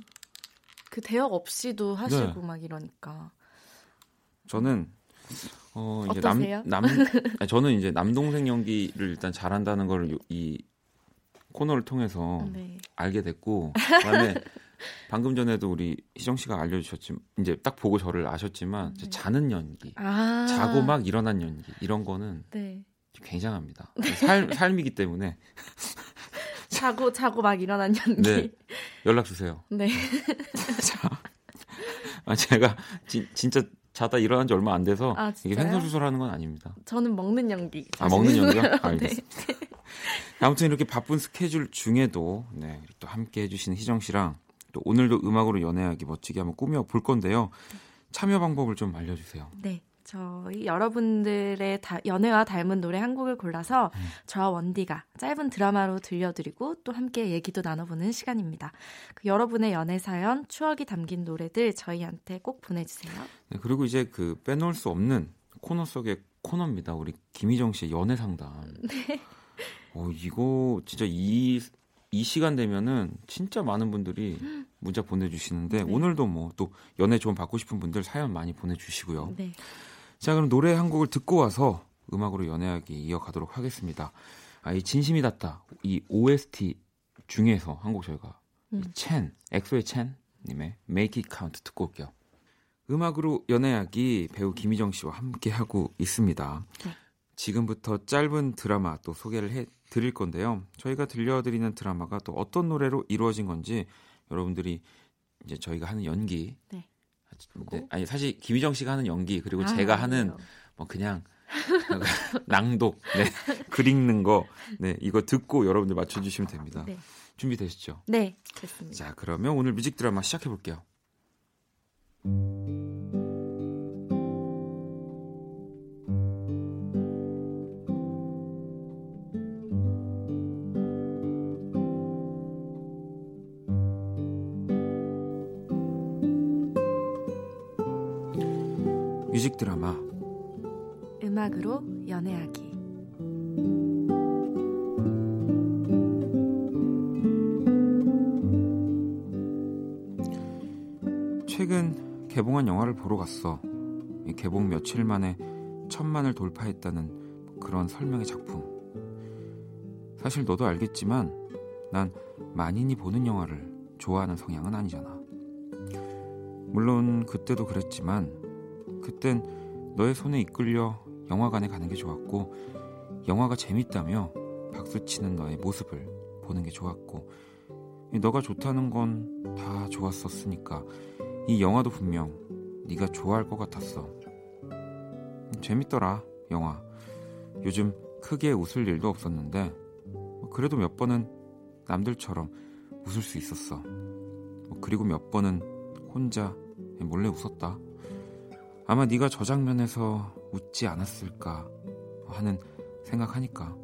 그 대역 없이도 하시고 막 이러니까 저는 어 이제 어떠세요? 남, 남 아니, 저는 이제 남동생 연기를 일단 잘한다는 걸 이 코너를 통해서 네. 알게 됐고 그다음에 방금 전에도 우리 희정 씨가 알려주셨지만 이제 딱 보고 저를 아셨지만 네. 자는 연기, 아 자고 막 일어난 연기 이런 거는 네 굉장합니다. 삶 삶이기 때문에 자고 자고 막 일어난 연기 네. 연락 주세요. 네. 자, 아, 제가 지- 진짜 자다 일어난 지 얼마 안 돼서 아, 이게? 횡설수설하는 건 아닙니다. 저는 먹는 연기 아 먹는 연기요? 있어요. 알겠습니다. 아무튼 이렇게 바쁜 스케줄 중에도 네, 또 함께 해주시는 희정 씨랑 또 오늘도 음악으로 연애하기 멋지게 한번 꾸며 볼 건데요. 참여 방법을 좀 알려주세요. 네. 저희 여러분들의 다- 연애와 닮은 노래 한 곡을 골라서 음. 저와 원디가 짧은 드라마로 들려드리고 또 함께 얘기도 나눠보는 시간입니다. 그 여러분의 연애 사연, 추억이 담긴 노래들 저희한테 꼭 보내주세요. 네, 그리고 이제 그 빼놓을 수 없는 코너 속의 코너입니다. 우리 김희정 씨의 연애 상담. 네. 어, 이거 진짜 이, 이 시간 되면은 진짜 많은 분들이 문자 보내주시는데 네. 오늘도 뭐 또 연애 좀 받고 싶은 분들 사연 많이 보내주시고요. 네. 자, 그럼 노래 한 곡을 듣고 와서 음악으로 연애하기 이어가도록 하겠습니다. 아, 이 진심이 닿다. 이 OST 중에서 한 곡 저희가 음. 이 첸, 엑소의 첸 님의 Make It Count 듣고 올게요. 음악으로 연애하기 배우 김희정 씨와 함께 하고 있습니다. 네. 지금부터 짧은 드라마 또 소개를 해 드릴 건데요. 저희가 들려드리는 드라마가 또 어떤 노래로 이루어진 건지 여러분들이 이제 저희가 하는 연기 네. 네, 아니 사실 김희정 씨가 하는 연기 그리고 아, 제가 하는. 뭐 그냥 낭독, 네, 글 읽는 거, 네, 이거 듣고 여러분들 맞춰주시면 됩니다. 네. 준비되시죠? 네, 됐습니다. 자, 그러면 오늘 뮤직 드라마 시작해 볼게요. 드라마 음악으로 연애하기. 최근 개봉한 영화를 보러 갔어. 개봉 며칠 만에 천만을 돌파했다는 그런 설명의 작품. 사실 너도 알겠지만 난 만인이 보는 영화를 좋아하는 성향은 아니잖아. 물론 그때도 그랬지만 그땐 너의 손에 이끌려 영화관에 가는 게 좋았고 영화가 재밌다며 박수치는 너의 모습을 보는 게 좋았고 너가 좋다는 건 다 좋았었으니까 이 영화도 분명 네가 좋아할 것 같았어. 재밌더라 영화. 요즘 크게 웃을 일도 없었는데 그래도 몇 번은 남들처럼 웃을 수 있었어. 그리고 몇 번은 혼자 몰래 웃었다. 아마 네가 저 장면에서 웃지 않았을까 하는 생각하니까.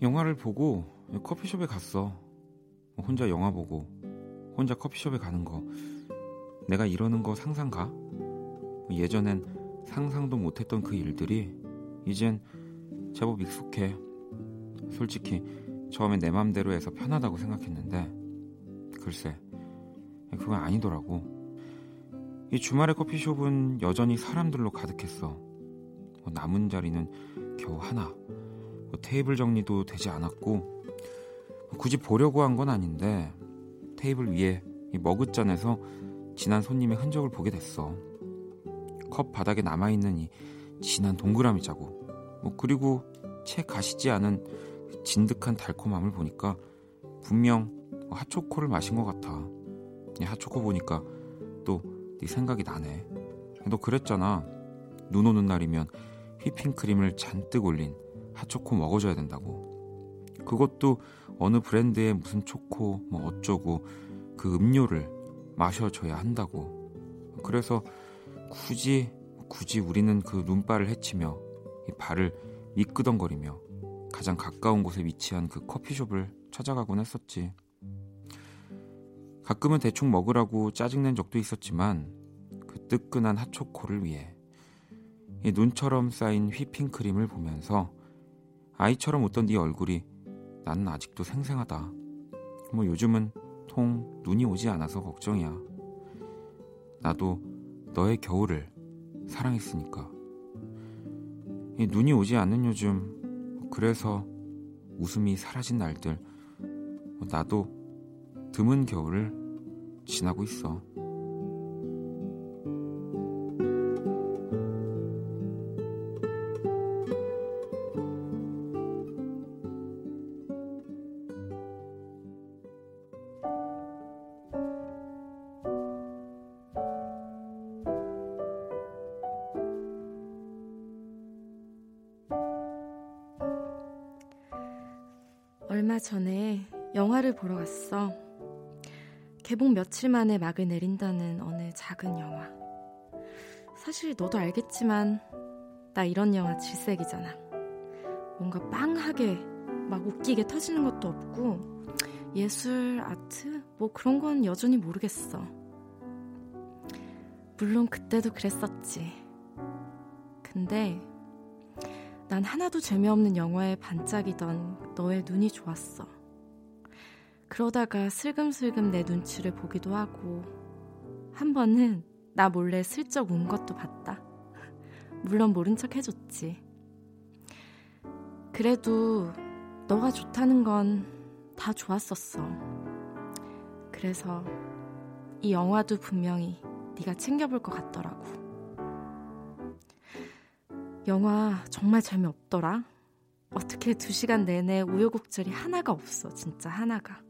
영화를 보고 커피숍에 갔어. 혼자 영화 보고 혼자 커피숍에 가는 거 내가 이러는 거 상상 가? 예전엔 상상도 못했던 그 일들이 이젠 제법 익숙해. 솔직히 처음엔 내 맘대로 해서 편하다고 생각했는데 글쎄 그건 아니더라고. 이 주말의 커피숍은 여전히 사람들로 가득했어. 뭐 남은 자리는 겨우 하나. 뭐 테이블 정리도 되지 않았고 굳이 보려고 한 건 아닌데 테이블 위에 머그잔에서 지난 손님의 흔적을 보게 됐어. 컵 바닥에 남아있는 이 진한 동그라미 자국. 뭐 그리고 채 가시지 않은 진득한 달콤함을 보니까 분명 핫초코를 마신 것 같아. 핫초코 보니까 또 네 생각이 나네. 너 그랬잖아. 눈 오는 날이면 휘핑크림을 잔뜩 올린 핫초코 먹어줘야 된다고. 그것도 어느 브랜드의 무슨 초코 뭐 어쩌고 그 음료를 마셔줘야 한다고. 그래서 굳이 굳이 우리는 그 눈발을 헤치며 발을 미끄덩거리며 가장 가까운 곳에 위치한 그 커피숍을 찾아가곤 했었지. 가끔은 대충 먹으라고 짜증낸 적도 있었지만 그 뜨끈한 핫초코를 위해 이 눈처럼 쌓인 휘핑크림을 보면서 아이처럼 웃던 네 얼굴이 나는 아직도 생생하다. 뭐 요즘은 통 눈이 오지 않아서 걱정이야. 나도 너의 겨울을 사랑했으니까. 이 눈이 오지 않는 요즘 그래서 웃음이 사라진 날들 나도 드문 겨울을 지나고 있어. 개봉 며칠 만에 막을 내린다는 어느 작은 영화. 사실 너도 알겠지만 나 이런 영화 질색이잖아. 뭔가 빵하게 막 웃기게 터지는 것도 없고 예술, 아트 뭐 그런 건 여전히 모르겠어. 물론 그때도 그랬었지. 근데 난 하나도 재미없는 영화에 반짝이던 너의 눈이 좋았어. 그러다가 슬금슬금 내 눈치를 보기도 하고, 한 번은 나 몰래 슬쩍 운 것도 봤다. 물론 모른 척 해줬지. 그래도 너가 좋다는 건 다 좋았었어. 그래서 이 영화도 분명히 네가 챙겨볼 것 같더라고. 영화 정말 재미없더라. 어떻게 두 시간 내내 우여곡절이 하나가 없어, 진짜 하나가.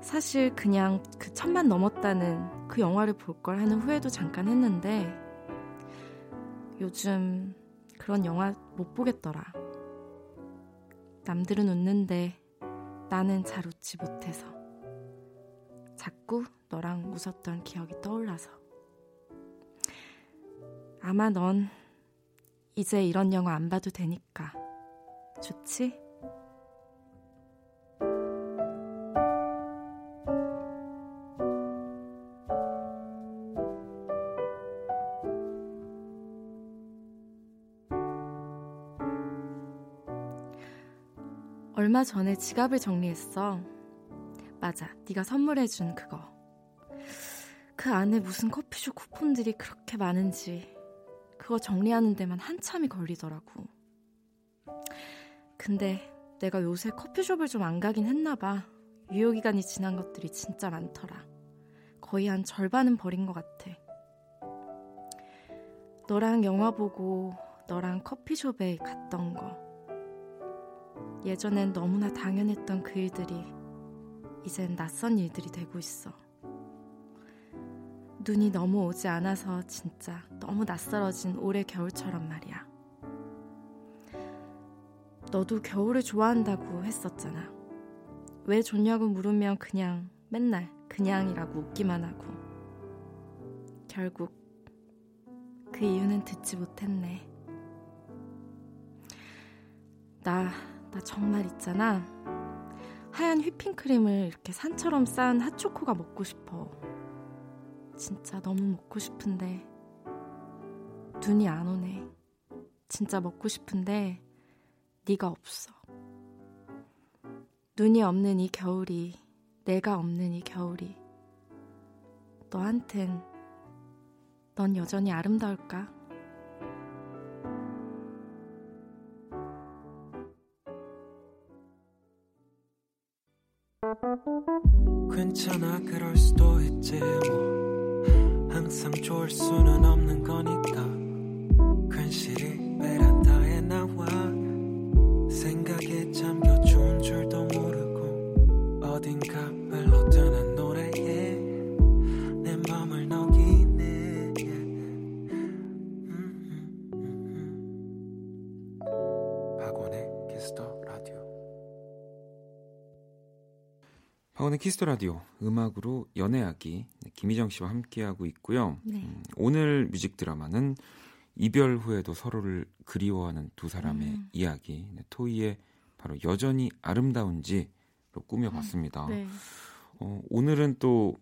사실 그냥 그 천만 넘었다는 그 영화를 볼 걸 하는 후회도 잠깐 했는데 요즘 그런 영화 못 보겠더라. 남들은 웃는데 나는 잘 웃지 못해서. 자꾸 너랑 웃었던 기억이 떠올라서. 아마 넌 이제 이런 영화 안 봐도 되니까. 좋지? 얼마 전에 지갑을 정리했어. 맞아, 네가 선물해준 그거. 그 안에 무슨 커피숍 쿠폰들이 그렇게 많은지 그거 정리하는 데만 한참이 걸리더라고. 근데 내가 요새 커피숍을 좀 안 가긴 했나 봐. 유효 기간이 지난 것들이 진짜 많더라. 거의 한 절반은 버린 것 같아. 너랑 영화 보고 너랑 커피숍에 갔던 거. 예전엔 너무나 당연했던 그 일들이 이젠 낯선 일들이 되고 있어. 눈이 너무 오지 않아서 진짜 너무 낯설어진 올해 겨울처럼 말이야. 너도 겨울을 좋아한다고 했었잖아. 왜 좋냐고 물으면 그냥 맨날 그냥이라고 웃기만 하고. 결국 그 이유는 듣지 못했네. 나, 나 정말 있잖아. 하얀 휘핑크림을 이렇게 산처럼 쌓은 핫초코가 먹고 싶어. 진짜 너무 먹고 싶은데 눈이 안 오네. 진짜 먹고 싶은데 네가 없어. 눈이 없는 이 겨울이 내가 없는 이 겨울이 너한텐 넌 여전히 아름다울까? 괜찮아 그럴 수도 있지 뭐. 항상 좋을 수는 없는 거니까. 괜시리 Kiss the Radio 음악으로 연애하기 네, 김희정 씨와 함께하고 있고요. 네. 음, 오늘 뮤직 드라마는 이별 후에도 서로를 그리워하는 두 사람의 음. 이야기 네, 토이의 바로 여전히 아름다운지로 꾸며봤습니다. 네. 어, 오늘은 또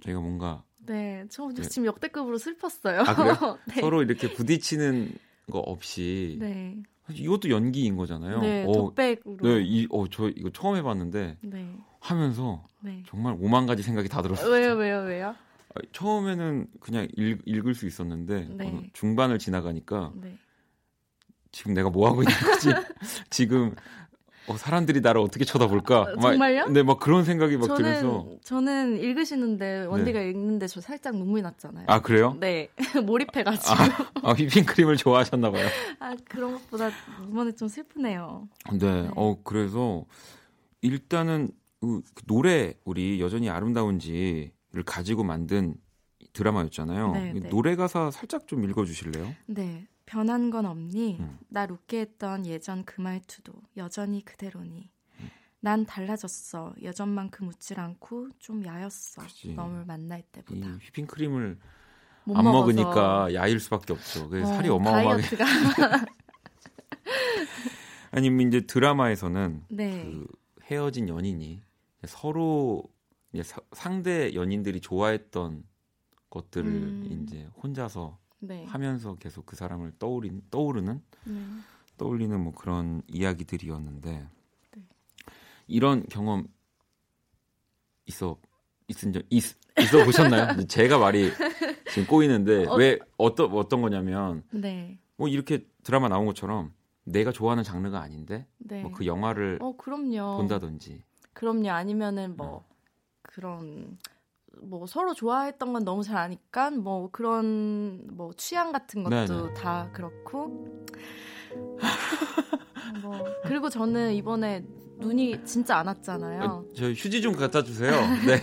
저희가 뭔가 네. 저 네. 지금 역대급으로 슬펐어요. 아? 네. 서로 이렇게 부딪히는 거 없이 네. 이것도 연기인 거잖아요. 네. 어, 독백으로. 네, 이, 어, 저 이거 처음 해봤는데 네. 하면서 네. 정말 오만 가지 생각이 다 들었어요. 왜요, 왜요, 왜요? 아, 처음에는 그냥 읽, 읽을 수 있었는데 네. 중반을 지나가니까 네. 지금 내가 뭐 하고 있는 거지? 지금 어, 사람들이 나를 어떻게 쳐다볼까? 어, 막, 정말요? 네, 막 그런 생각이 막 저는 들어서 저는 읽으시는데 원디가 읽는데 저 살짝 눈물이 났잖아요. 아 그래요? 네. 몰입해가지고. 아, 휘핑크림을 좋아하셨나 봐요. 아, 그런 것보다 이번에 좀 슬프네요. 네, 어 그래서 일단은 그 노래 우리 여전히 아름다운지를 가지고 만든 드라마였잖아요. 네, 이 네. 노래 가사 살짝 좀 읽어주실래요? 네. 변한 건 없니? 음. 날 웃게 했던 예전 그 말투도 여전히 그대로니. 난 달라졌어. 예전만큼 웃질 않고 좀 야였어. 그치. 너를 만날 이 때보다. 휘핑크림을 못안 먹어서. 먹으니까 야일 수밖에 없죠. 그래서 어, 살이 어마어마하게. 아니면 이제 드라마에서는 네. 그 헤어진 연인이 서로 상대 연인들이 좋아했던 것들을 음. 이제 혼자서 네. 하면서 계속 그 사람을 떠오린 떠오르는 네. 떠올리는 뭐 그런 이야기들이었는데 네. 이런 경험 있어 있은 적 있, 있어 보셨나요? 제가 말이 지금 꼬이는데 어. 왜 어떤 어떤 거냐면 네. 뭐 이렇게 드라마 나온 것처럼 내가 좋아하는 장르가 아닌데 네. 뭐그 영화를 어. 본다든지 그럼요. 아니면은 뭐 어. 그런 뭐 서로 좋아했던 건 너무 잘 아니까 뭐 그런 뭐 취향 같은 것도 네네. 다 그렇고 뭐 그리고 저는 이번에 눈이 진짜 안 왔잖아요. 아, 저 휴지 좀 갖다 주세요. 네.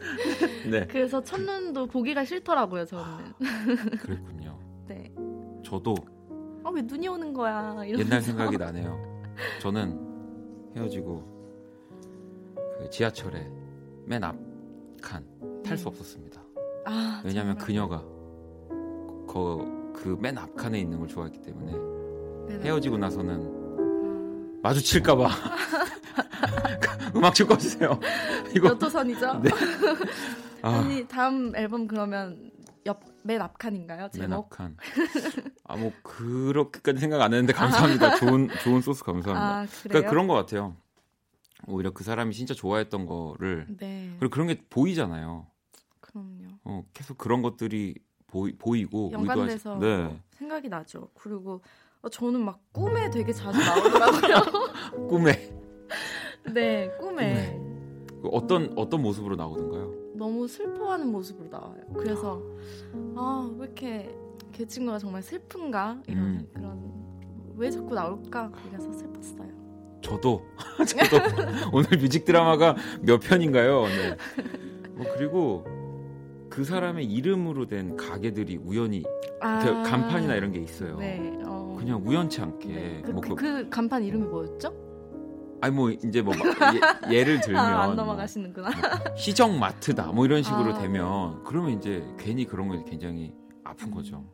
네. 그래서 첫눈도 보기가 싫더라고요, 저는. 그랬군요. 네. 저도 아, 왜 눈이 오는 거야? 이러면서. 옛날 생각이 나네요. 저는 헤어지고 그 지하철에 맨 앞 칸 탈수 네. 없었습니다. 아, 왜냐하면 정말. 그녀가 그맨앞 칸에 있는 걸 좋아했기 때문에 네네. 헤어지고 나서는 마주칠까봐 음악 좀 꺼주세요. 이거 여토선이죠? 네. 아, 아니 다음 앨범 그러면 옆맨 앞칸인가요? 맨 제목? 앞칸. 아 뭐 그렇게까지 생각 안 했는데 감사합니다. 좋은 좋은 소스 감사합니다. 아? 그러니까 그런 것 같아요. 오히려 그 사람이 진짜 좋아했던 거를 네. 그리고 그런 게 보이잖아요. 그럼요. 어, 계속 그런 것들이 보이, 보이고 연관돼서 네. 생각이 나죠. 그리고 어, 저는 막 꿈에 되게 자주 나오더라고요. 꿈에 네, 꿈에 그 어떤 어떤 모습으로 나오던가요? 너무 슬퍼하는 모습으로 나와요. 그래서 아 왜 이렇게 걔 친구가 정말 슬픈가 이런 음. 그런 왜 자꾸 나올까 그래서 슬펐어요. 저도 저도 오늘 뮤직 드라마가 몇 편인가요? 네. 뭐 그리고 그 사람의 이름으로 된 가게들이 우연히 아, 그 간판이나 이런 게 있어요. 네, 어, 그냥 우연치 않게 네. 그, 뭐 그, 그, 그 간판 이름이 뭐였죠? 아니 뭐 이제 뭐막 예, 를 들면 아, 안뭐 넘어가시는구나. 시정 마트다 뭐 이런 식으로 아, 되면 그러면 이제 괜히 그런 거 굉장히 아픈 음. 거죠.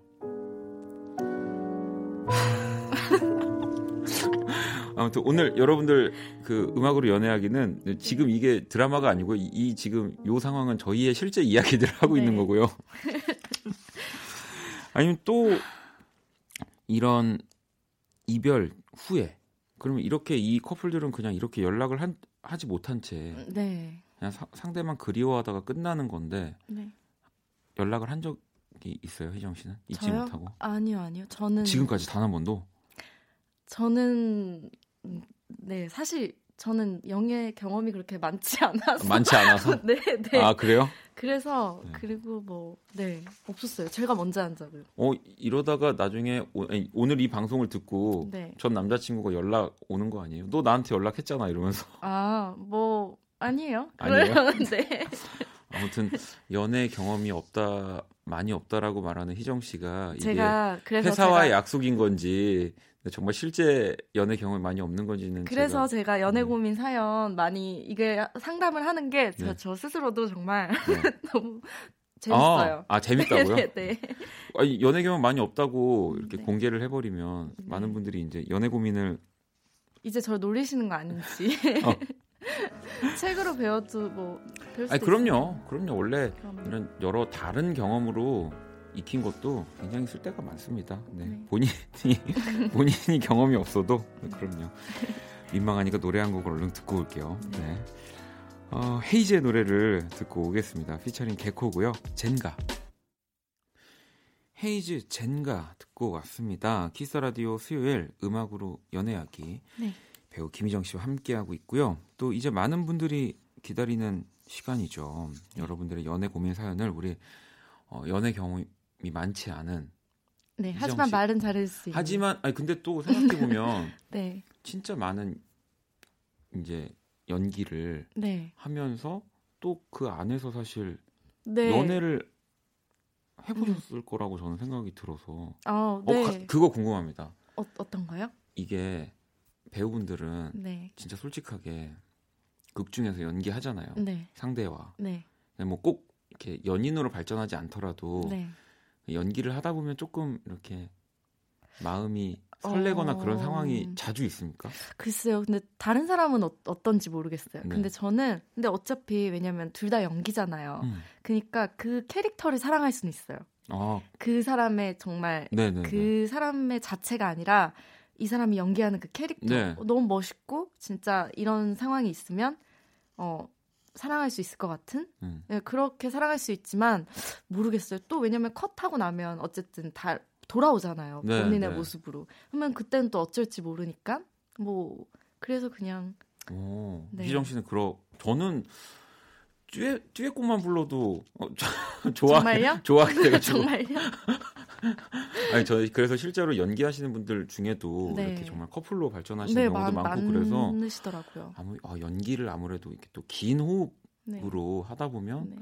아무튼 오늘 여러분들 그 음악으로 연애하기는 지금 이게 드라마가 아니고 이, 이 지금 요 상황은 저희의 실제 이야기들을 하고 네. 있는 거고요. 아니면 또 이런 이별 후에 그러면 이렇게 이 커플들은 그냥 이렇게 연락을 한, 하지 못한 채 네, 그냥 사- 상대만 그리워하다가 끝나는 건데 네. 연락을 한 적이 있어요, 혜정 씨는 잊지 저요? 못하고 아니요, 아니요. 저는 지금까지 단 한 번도 저는 음, 네 사실 저는 영예 경험이 그렇게 많지 않아서 많지 않아서 네, 네. 아 그래요? 그래서 네. 그리고 뭐 네 없었어요. 제가 먼저 한 적은. 어 이러다가 나중에 오, 아니, 오늘 이 방송을 듣고 네. 전 남자친구가 연락 오는 거 아니에요? 너 나한테 연락했잖아 이러면서 아, 뭐 아니에요. 아니에요? 네. 아무튼 연애 경험이 없다 많이 없다라고 말하는 희정 씨가 이게 제가 그래서 회사와의 제가, 약속인 건지 정말 실제 연애 경험이 많이 없는 건지는 그래서 제가, 제가 연애 네. 고민 사연 많이 이게 상담을 하는 게저 네. 저 스스로도 정말 네. 너무 재밌어요. 아, 아 재밌다고요? 네, 네. 아니, 연애 경험 많이 없다고 이렇게 네. 공개를 해버리면 네. 많은 분들이 이제 연애 고민을 이제 저를 놀리시는 거 아닌지. 어. 책으로 배워도 뭐 배울 아니 그럼요 그럼요 원래 있어요. 그럼요. 이런 여러 다른 경험으로 익힌 것도 굉장히 쓸데가 많습니다 네. 네. 본인이 본인이 경험이 없어도 네, 그럼요 민망하니까 노래 한 곡을 얼른 듣고 올게요 네. 어, 헤이즈의 노래를 듣고 오겠습니다 피처링 개코고요 젠가 헤이즈 젠가 듣고 왔습니다 Kiss the Radio 수요일 음악으로 연애하기 네. 배우 김희정 씨와 함께하고 있고요. 또 이제 많은 분들이 기다리는 시간이죠. 여러분들의 연애 고민 사연을 우리 어, 연애 경험이 많지 않은 네, 하지만 씨. 말은 잘할 수 있는. 하지만 아니 근데 또 생각해 보면 네. 진짜 많은 이제 연기를 네. 하면서 또 그 안에서 사실 네. 연애를 해보셨을 거라고 저는 생각이 들어서 어, 어, 네. 가- 그거 궁금합니다. 어, 어떤가요? 이게 배우분들은 네. 진짜 솔직하게 극 중에서 연기하잖아요. 네. 상대와 네. 뭐꼭 이렇게 연인으로 발전하지 않더라도 네. 연기를 하다 보면 조금 이렇게 마음이 설레거나 어. 그런 상황이 자주 있습니까? 글쎄요. 근데 다른 사람은 어, 어떤지 모르겠어요. 네. 근데 저는 근데 어차피 왜냐면 둘 다 연기잖아요. 음. 그러니까 그 캐릭터를 사랑할 수는 있어요. 아, 그 사람의 정말 네네. 그 사람의 자체가 아니라 이 사람이 연기하는 그 캐릭터 네. 어, 너무 멋있고 진짜 이런 상황이 있으면 어 사랑할 수 있을 것 같은 음. 네, 그렇게 사랑할 수 있지만 모르겠어요. 또 왜냐면 컷하고 나면 어쨌든 다 돌아오잖아요. 네, 본인의 네. 모습으로. 그러면 그때는 또 어쩔지 모르니까 뭐 그래서 그냥 오, 네. 희정 씨는 그러 저는 듀엣 듀엣곡만 불러도 어, 저- 좋아 정말요? 돼가지고 정말요? 아니 저 그래서 실제로 연기하시는 분들 중에도 네. 이렇게 정말 커플로 발전하시는 네, 경우도 많, 많고 그래서 많으시더라고요. 아무 아, 연기를 아무래도 이렇게 또 긴 호흡으로 네. 하다 보면 네.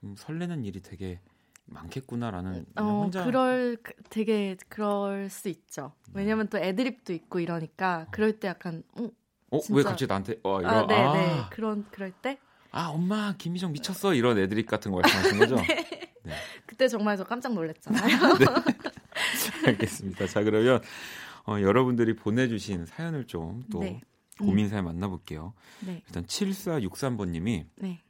좀 설레는 일이 되게 많겠구나라는 어, 그냥 혼자 그럴 그- 되게 그럴 수 있죠. 왜냐면 또 애드립도 있고 이러니까 그럴 때 약간 어, 어, 진짜- 왜 갑자기 나한테 어 이런 아, 네, 아, 네. 그런 그럴 때 아, 엄마 김희정 미쳤어 이런 애드립 같은 거 말씀하신 거죠? 그때 정말 저 깜짝 놀랐잖아요. 알겠습니다. 자 그러면 어, 여러분들이 보내주신 사연을 좀또 네. 고민 사연 만나볼게요. 네. 일단 7463번님이 네.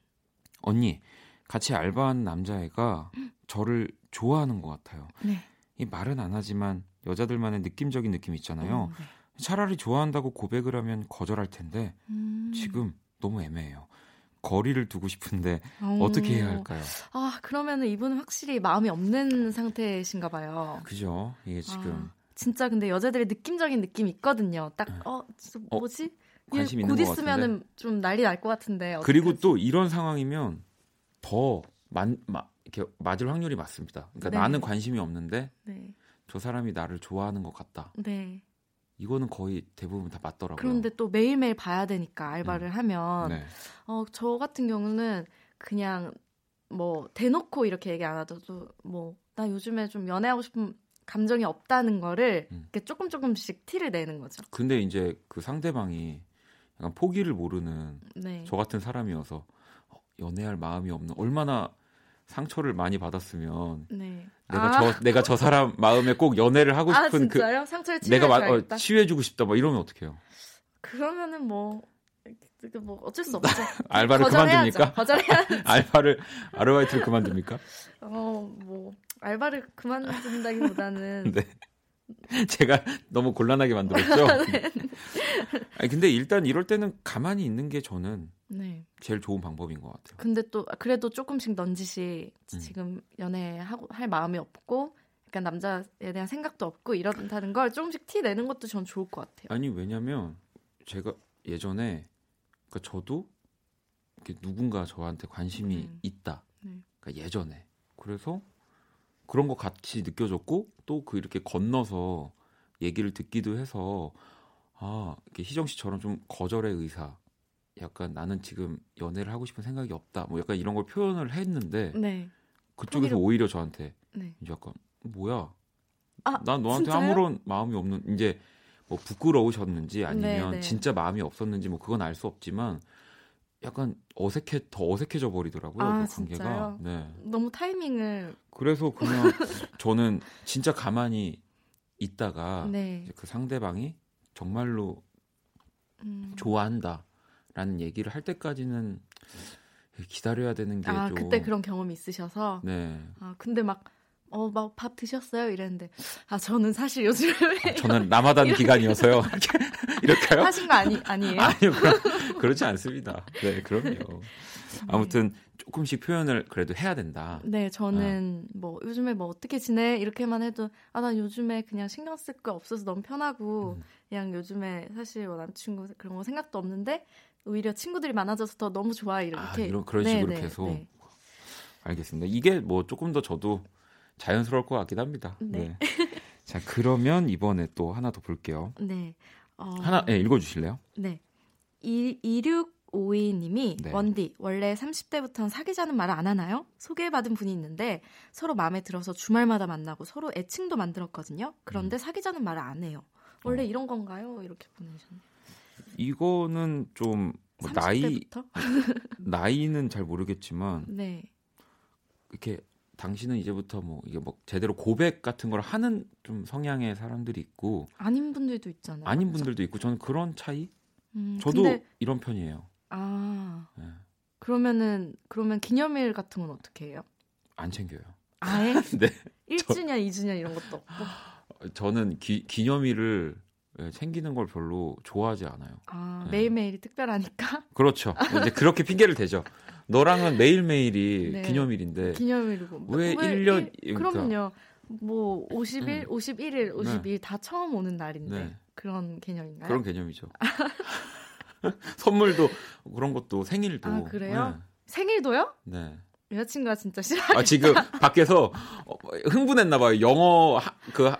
언니 같이 알바한 남자애가 저를 좋아하는 것 같아요. 네. 이 말은 안 하지만 여자들만의 느낌적인 느낌 있잖아요. 어, 네. 차라리 좋아한다고 고백을 하면 거절할 텐데 음. 지금 너무 애매해요. 거리를 두고 싶은데 어. 어떻게 해야 할까요? 아, 그러면은 이분은 확실히 마음이 없는 상태신가 봐요. 그죠? 이게 지금 아, 진짜 근데 여자들의 느낌적인 느낌이 있거든요. 딱, 네. 어, 어, 뭐지? 관심 곧 있는 것 있으면은 좀 난리 날 것 같은데. 그리고 어떡하지? 또 이런 상황이면 더 만, 마, 이렇게 맞을 확률이 많습니다. 그러니까 네. 나는 관심이 없는데 네. 저 사람이 나를 좋아하는 것 같다. 네. 이거는 거의 대부분 다 맞더라고요. 그런데 또 매일매일 봐야 되니까 알바를 하면 네. 어, 저 같은 경우는 그냥 뭐 대놓고 이렇게 얘기 안 하더라도 뭐 나 요즘에 좀 연애하고 싶은 감정이 없다는 거를 음. 이렇게 조금 조금씩 티를 내는 거죠. 근데 이제 그 상대방이 약간 포기를 모르는 네. 저 같은 사람이어서 어, 연애할 마음이 없는 얼마나 상처를 많이 받았으면 네. 내가 아, 저 내가 저 사람 마음에 꼭 연애를 하고 아 싶은 그 진짜요? 상처를 내가 마, 어. 치유해주고 싶다 뭐 이러면 어떡해요? 그러면은 뭐, 그뭐 어쩔 수 없죠. 알바를 거절해야죠. 그만둡니까? 거절해야. 알바를 아르바이트를 그만둡니까? 어뭐 알바를 그만둔다기보다는 네. 제가 너무 곤란하게 만들었죠. 아니 근데 일단 이럴 때는 가만히 있는 게 저는 네. 제일 좋은 방법인 것 같아요. 근데 또 그래도 조금씩 넌지시 음. 지금 연애하고 할 마음이 없고 약간 남자에 대한 생각도 없고 이런다는 걸 조금씩 티 내는 것도 전 좋을 것 같아요. 아니 왜냐면 제가 예전에 그러니까 저도 이렇게 누군가 저한테 관심이 음. 있다. 네. 그러니까 예전에 그래서 그런 거 같이 느껴졌고 또 그 이렇게 건너서 얘기를 듣기도 해서 아 이렇게 희정 씨처럼 좀 거절의 의사 약간 나는 지금 연애를 하고 싶은 생각이 없다 뭐 약간 이런 걸 표현을 했는데 네. 그쪽에서 포기를- 오히려 저한테 네. 이제 약간 뭐야 아, 난 너한테 진짜요? 아무런 마음이 없는 이제 뭐 부끄러우셨는지 아니면 네, 네. 진짜 마음이 없었는지 뭐 그건 알 수 없지만 약간 어색해 더 어색해져 버리더라고요 아, 그 관계가 진짜요? 네 너무 타이밍을 그래서 그냥 저는 진짜 가만히 있다가 네. 그 상대방이 정말로 음. 좋아한다 라는 얘기를 할 때까지는 기다려야 되는 게 아 좀 그때 그런 경험이 있으셔서 네 아 근데 막 어 막 밥 드셨어요 이랬는데 아 저는 사실 요즘에 아, 저는 라마단 기간이어서요 이럴까요? 하신 거 아니 아니에요? 아니요, 그럼, 그렇지 않습니다. 네, 그럼요. 아무튼 조금씩 표현을 그래도 해야 된다. 네, 저는 뭐 요즘에 뭐 어떻게 지내 이렇게만 해도 아 난 요즘에 그냥 신경 쓸 거 없어서 너무 편하고 음. 그냥 요즘에 사실 뭐 남친구 그런 거 생각도 없는데 오히려 친구들이 많아져서 더 너무 좋아 이렇게 아, 이런 그런 네, 식으로 네, 계속 네. 알겠습니다. 이게 뭐 조금 더 저도 자연스러울 것 같긴 합니다. 네. 자, 그러면 이번에 또 하나 더 볼게요. 네. 어, 하나, 예, 읽어주실래요? 네. 2652님이 네. 원디 원래 30대부터는 사귀자는 말을 안 하나요? 소개받은 분이 있는데 서로 마음에 들어서 주말마다 만나고 서로 애칭도 만들었거든요. 그런데 사귀자는 말을 안 해요. 원래 음. 어. 이런 건가요? 이렇게 보내셨네요. 이거는 좀 뭐 나이 30대부터? 나이는 잘 모르겠지만 네. 이렇게 당신은 이제부터 뭐 이게 뭐 제대로 고백 같은 걸 하는 좀 성향의 사람들이 있고 아닌 분들도 있잖아요. 아닌? 분들도 있고 저는 그런 차이 음, 저도 근데, 이런 편이에요. 아 네. 그러면은 그러면 기념일 같은 건 어떻게 해요? 안 챙겨요. 아예 네. 1주년, 2주년 이런 것도 없고. 저는 기, 기념일을 예, 챙기는 걸 별로 좋아하지 않아요. 아 네. 매일매일이 특별하니까 그렇죠. 이제 그렇게 핑계를 대죠. 너랑은 매일매일이 네. 기념일인데 기념일이고 왜 1년 일- 그러니까 그러면요 뭐 50일, 음. 51일, 52일 다 처음 오는 날인데 네. 그런 개념인가요? 그런 개념이죠. 선물도 그런 것도 생일도. 아, 그래요? 생일도요? 네. 네. 여자친구가 진짜 싫어. 아 지금 밖에서 어, 흥분했나 봐요. 영어 하- 그 하-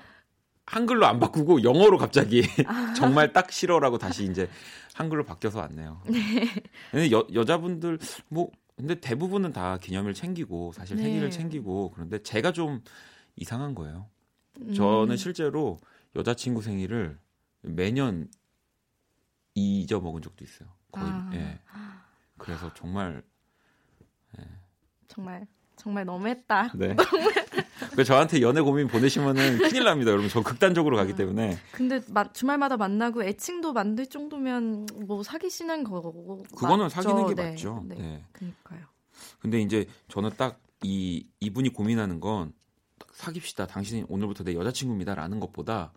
한글로 안 바꾸고 영어로 갑자기 아. 정말 딱 싫어라고 다시 이제 한글로 바뀌어서 왔네요. 네. 근데 여, 여자분들 뭐 근데 대부분은 다 기념일 챙기고 사실 네. 생일을 챙기고 그런데 제가 좀 이상한 거예요. 음, 저는 실제로 여자친구 생일을 매년 잊어먹은 적도 있어요. 거의 아. 예. 그래서 정말 정말 정말 너무했다. 네. 그 저한테 연애 고민 보내시면은 큰일 납니다, 여러분. 저 극단적으로 가기 때문에 근데 마- 주말마다 만나고 애칭도 만들 정도면 뭐 사귀시는 거고. 그거는 맞죠? 사귀는 게 네, 맞죠. 네. 네. 그러니까요. 근데 이제 저는 딱 이 이분이 고민하는 건딱 사깁시다. 당신이 오늘부터 내 여자친구입니다라는 것보다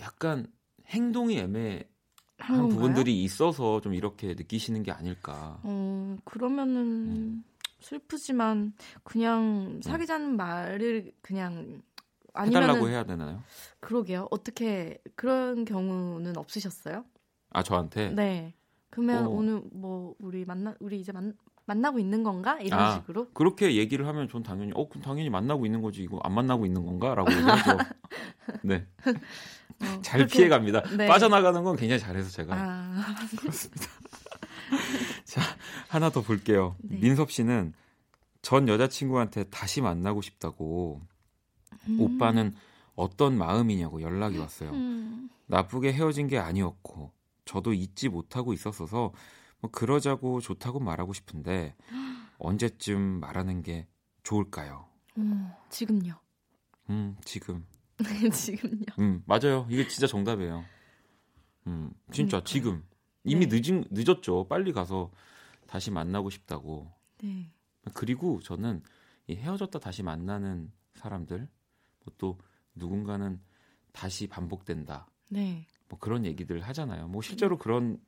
약간 행동이 애매한? 부분들이 있어서 좀 이렇게 느끼시는 게 아닐까. 어, 그러면은 음. 슬프지만 그냥 사귀자는 말을 그냥 아니면 해달라고 해야 되나요? 그러게요. 어떻게 그런 경우는 없으셨어요? 아 저한테 네. 그러면 어. 오늘 뭐 우리 만나 우리 이제 만, 만나고 있는 건가 이런 아. 식으로 그렇게 얘기를 하면 전 당연히 어 그럼 당연히 만나고 있는 거지 이거 안 만나고 있는 건가라고 얘기하죠. 네, 어, 잘 피해갑니다. 네. 빠져나가는 건 굉장히 잘해서 제가 아, 그렇습니다. 자 하나 더 볼게요. 네. 민섭 씨는 전 여자친구한테 다시 만나고 싶다고 음. 오빠는 어떤 마음이냐고 연락이 왔어요. 음. 나쁘게 헤어진 게 아니었고 저도 잊지 못하고 있었어서 뭐 그러자고 좋다고 말하고 싶은데 언제쯤 말하는 게 좋을까요? 어, 지금요. 음 지금 지금요. 음 맞아요 이게 진짜 정답이에요. 음 진짜 그러니까요. 지금 이미 네. 늦은 늦었죠 빨리 가서 다시 만나고 싶다고 네. 그리고 저는 이 헤어졌다 다시 만나는 사람들 뭐또 누군가는 다시 반복된다 네. 뭐 그런 얘기들 하잖아요. 뭐 실제로 그런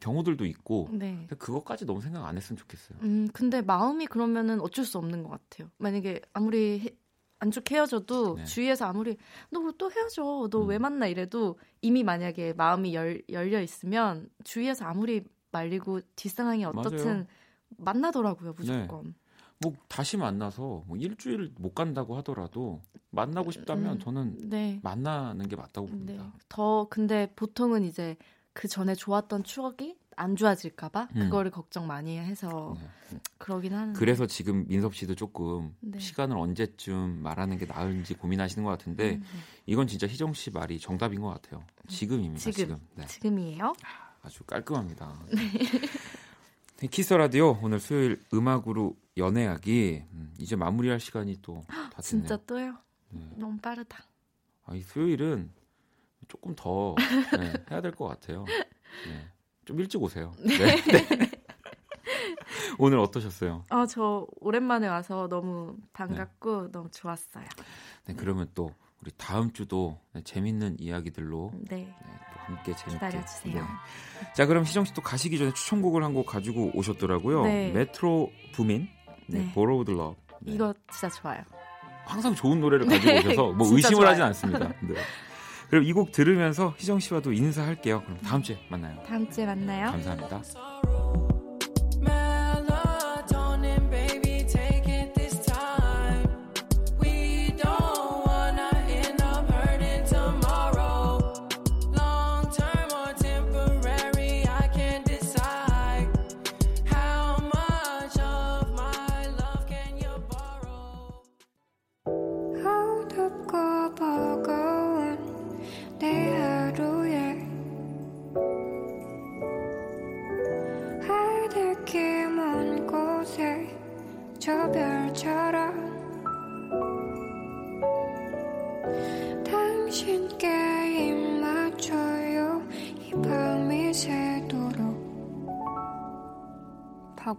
경우들도 있고 네. 그것까지 너무 생각 안 했으면 좋겠어요. 음, 근데 마음이 그러면은 어쩔 수 없는 것 같아요. 만약에 아무리 해- 안 좋게 헤어져도 네. 주위에서 아무리 너 또 헤어져, 너왜 음. 만나 이래도 이미 만약에 마음이 열, 열려 있으면 주위에서 아무리 말리고 뒷상황이 어떻든 맞아요. 만나더라고요, 무조건. 뭐 다시 만나서 뭐 일주일 못 간다고 하더라도 만나고 싶다면 음, 저는 네. 만나는 게 맞다고 네. 봅니다. 더 근데 보통은 이제 그 전에 좋았던 추억이 안 좋아질까봐 음. 그거를 걱정 많이 해서 네. 그러긴 하는데. 그래서 지금 민섭 씨도 조금 네. 시간을 언제쯤 말하는 게 나은지 고민하시는 것 같은데 음, 이건 진짜 희정 씨 말이 정답인 것 같아요. 지금입니다. 지금. 지금. 네. 지금이에요. 아주 깔끔합니다. 네, 키스 라디오 오늘 수요일 음악으로 연애하기 음, 이제 마무리할 시간이 또 다 됐네요. 진짜 또요? 네. 너무 빠르다. 아, 이 수요일은 조금 더 네, 해야 될 것 같아요. 네. 좀 일찍 오세요. 네. 네. 오늘 어떠셨어요? 아, 저 오랜만에 와서 너무 반갑고 너무 좋았어요. 네, 그러면 또 우리 다음 주도 네, 재밌는 이야기들로 네. 네, 또 함께 재밌게 기다려주세요. 네. 자, 그럼 희정 씨 또 가시기 전에 추천곡을 한 곡 가지고 오셨더라고요. 네. 메트로 부민, 네, 네. Borrowed Love. 네. 이거 진짜 좋아요. 항상 좋은 노래를 가지고 네, 오셔서 뭐 의심을 하진 좋아요. 않습니다. 네. 그럼 이곡 들으면서 희정 씨와도 인사할게요. 그럼 다음 주에 만나요. 다음 주에 만나요. 감사합니다.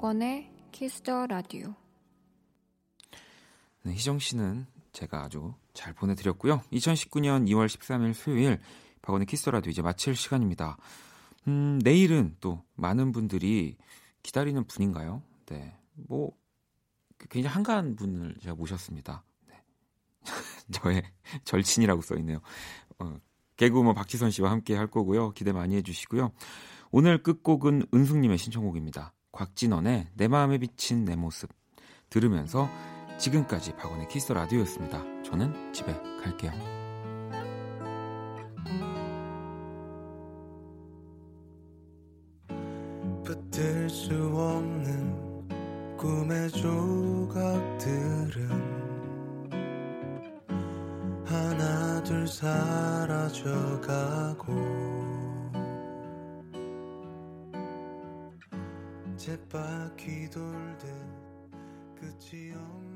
박원의 Kiss the Radio 네, 희정 씨는 제가 아주 잘 보내드렸고요. 2019년 2월 13일 수요일 박원의 Kiss the Radio 이제 마칠 시간입니다. 음, 내일은 또 많은 분들이 기다리는 분인가요? 네, 뭐 굉장히 한가한 분을 제가 모셨습니다. 네. 저의 절친이라고 써 있네요. 어, 개그우먼 박지선 씨와 함께 할 거고요. 기대 많이 해주시고요. 오늘 끝곡은 은숙님의 신청곡입니다. 곽진원의 내 마음에 비친 내 모습 들으면서 지금까지 박원의 키스 라디오였습니다. 저는 집에 갈게요. 붙들 수 없는 꿈의 조각들은 하나 둘 사라져가고 바퀴 돌듯 끝이 없는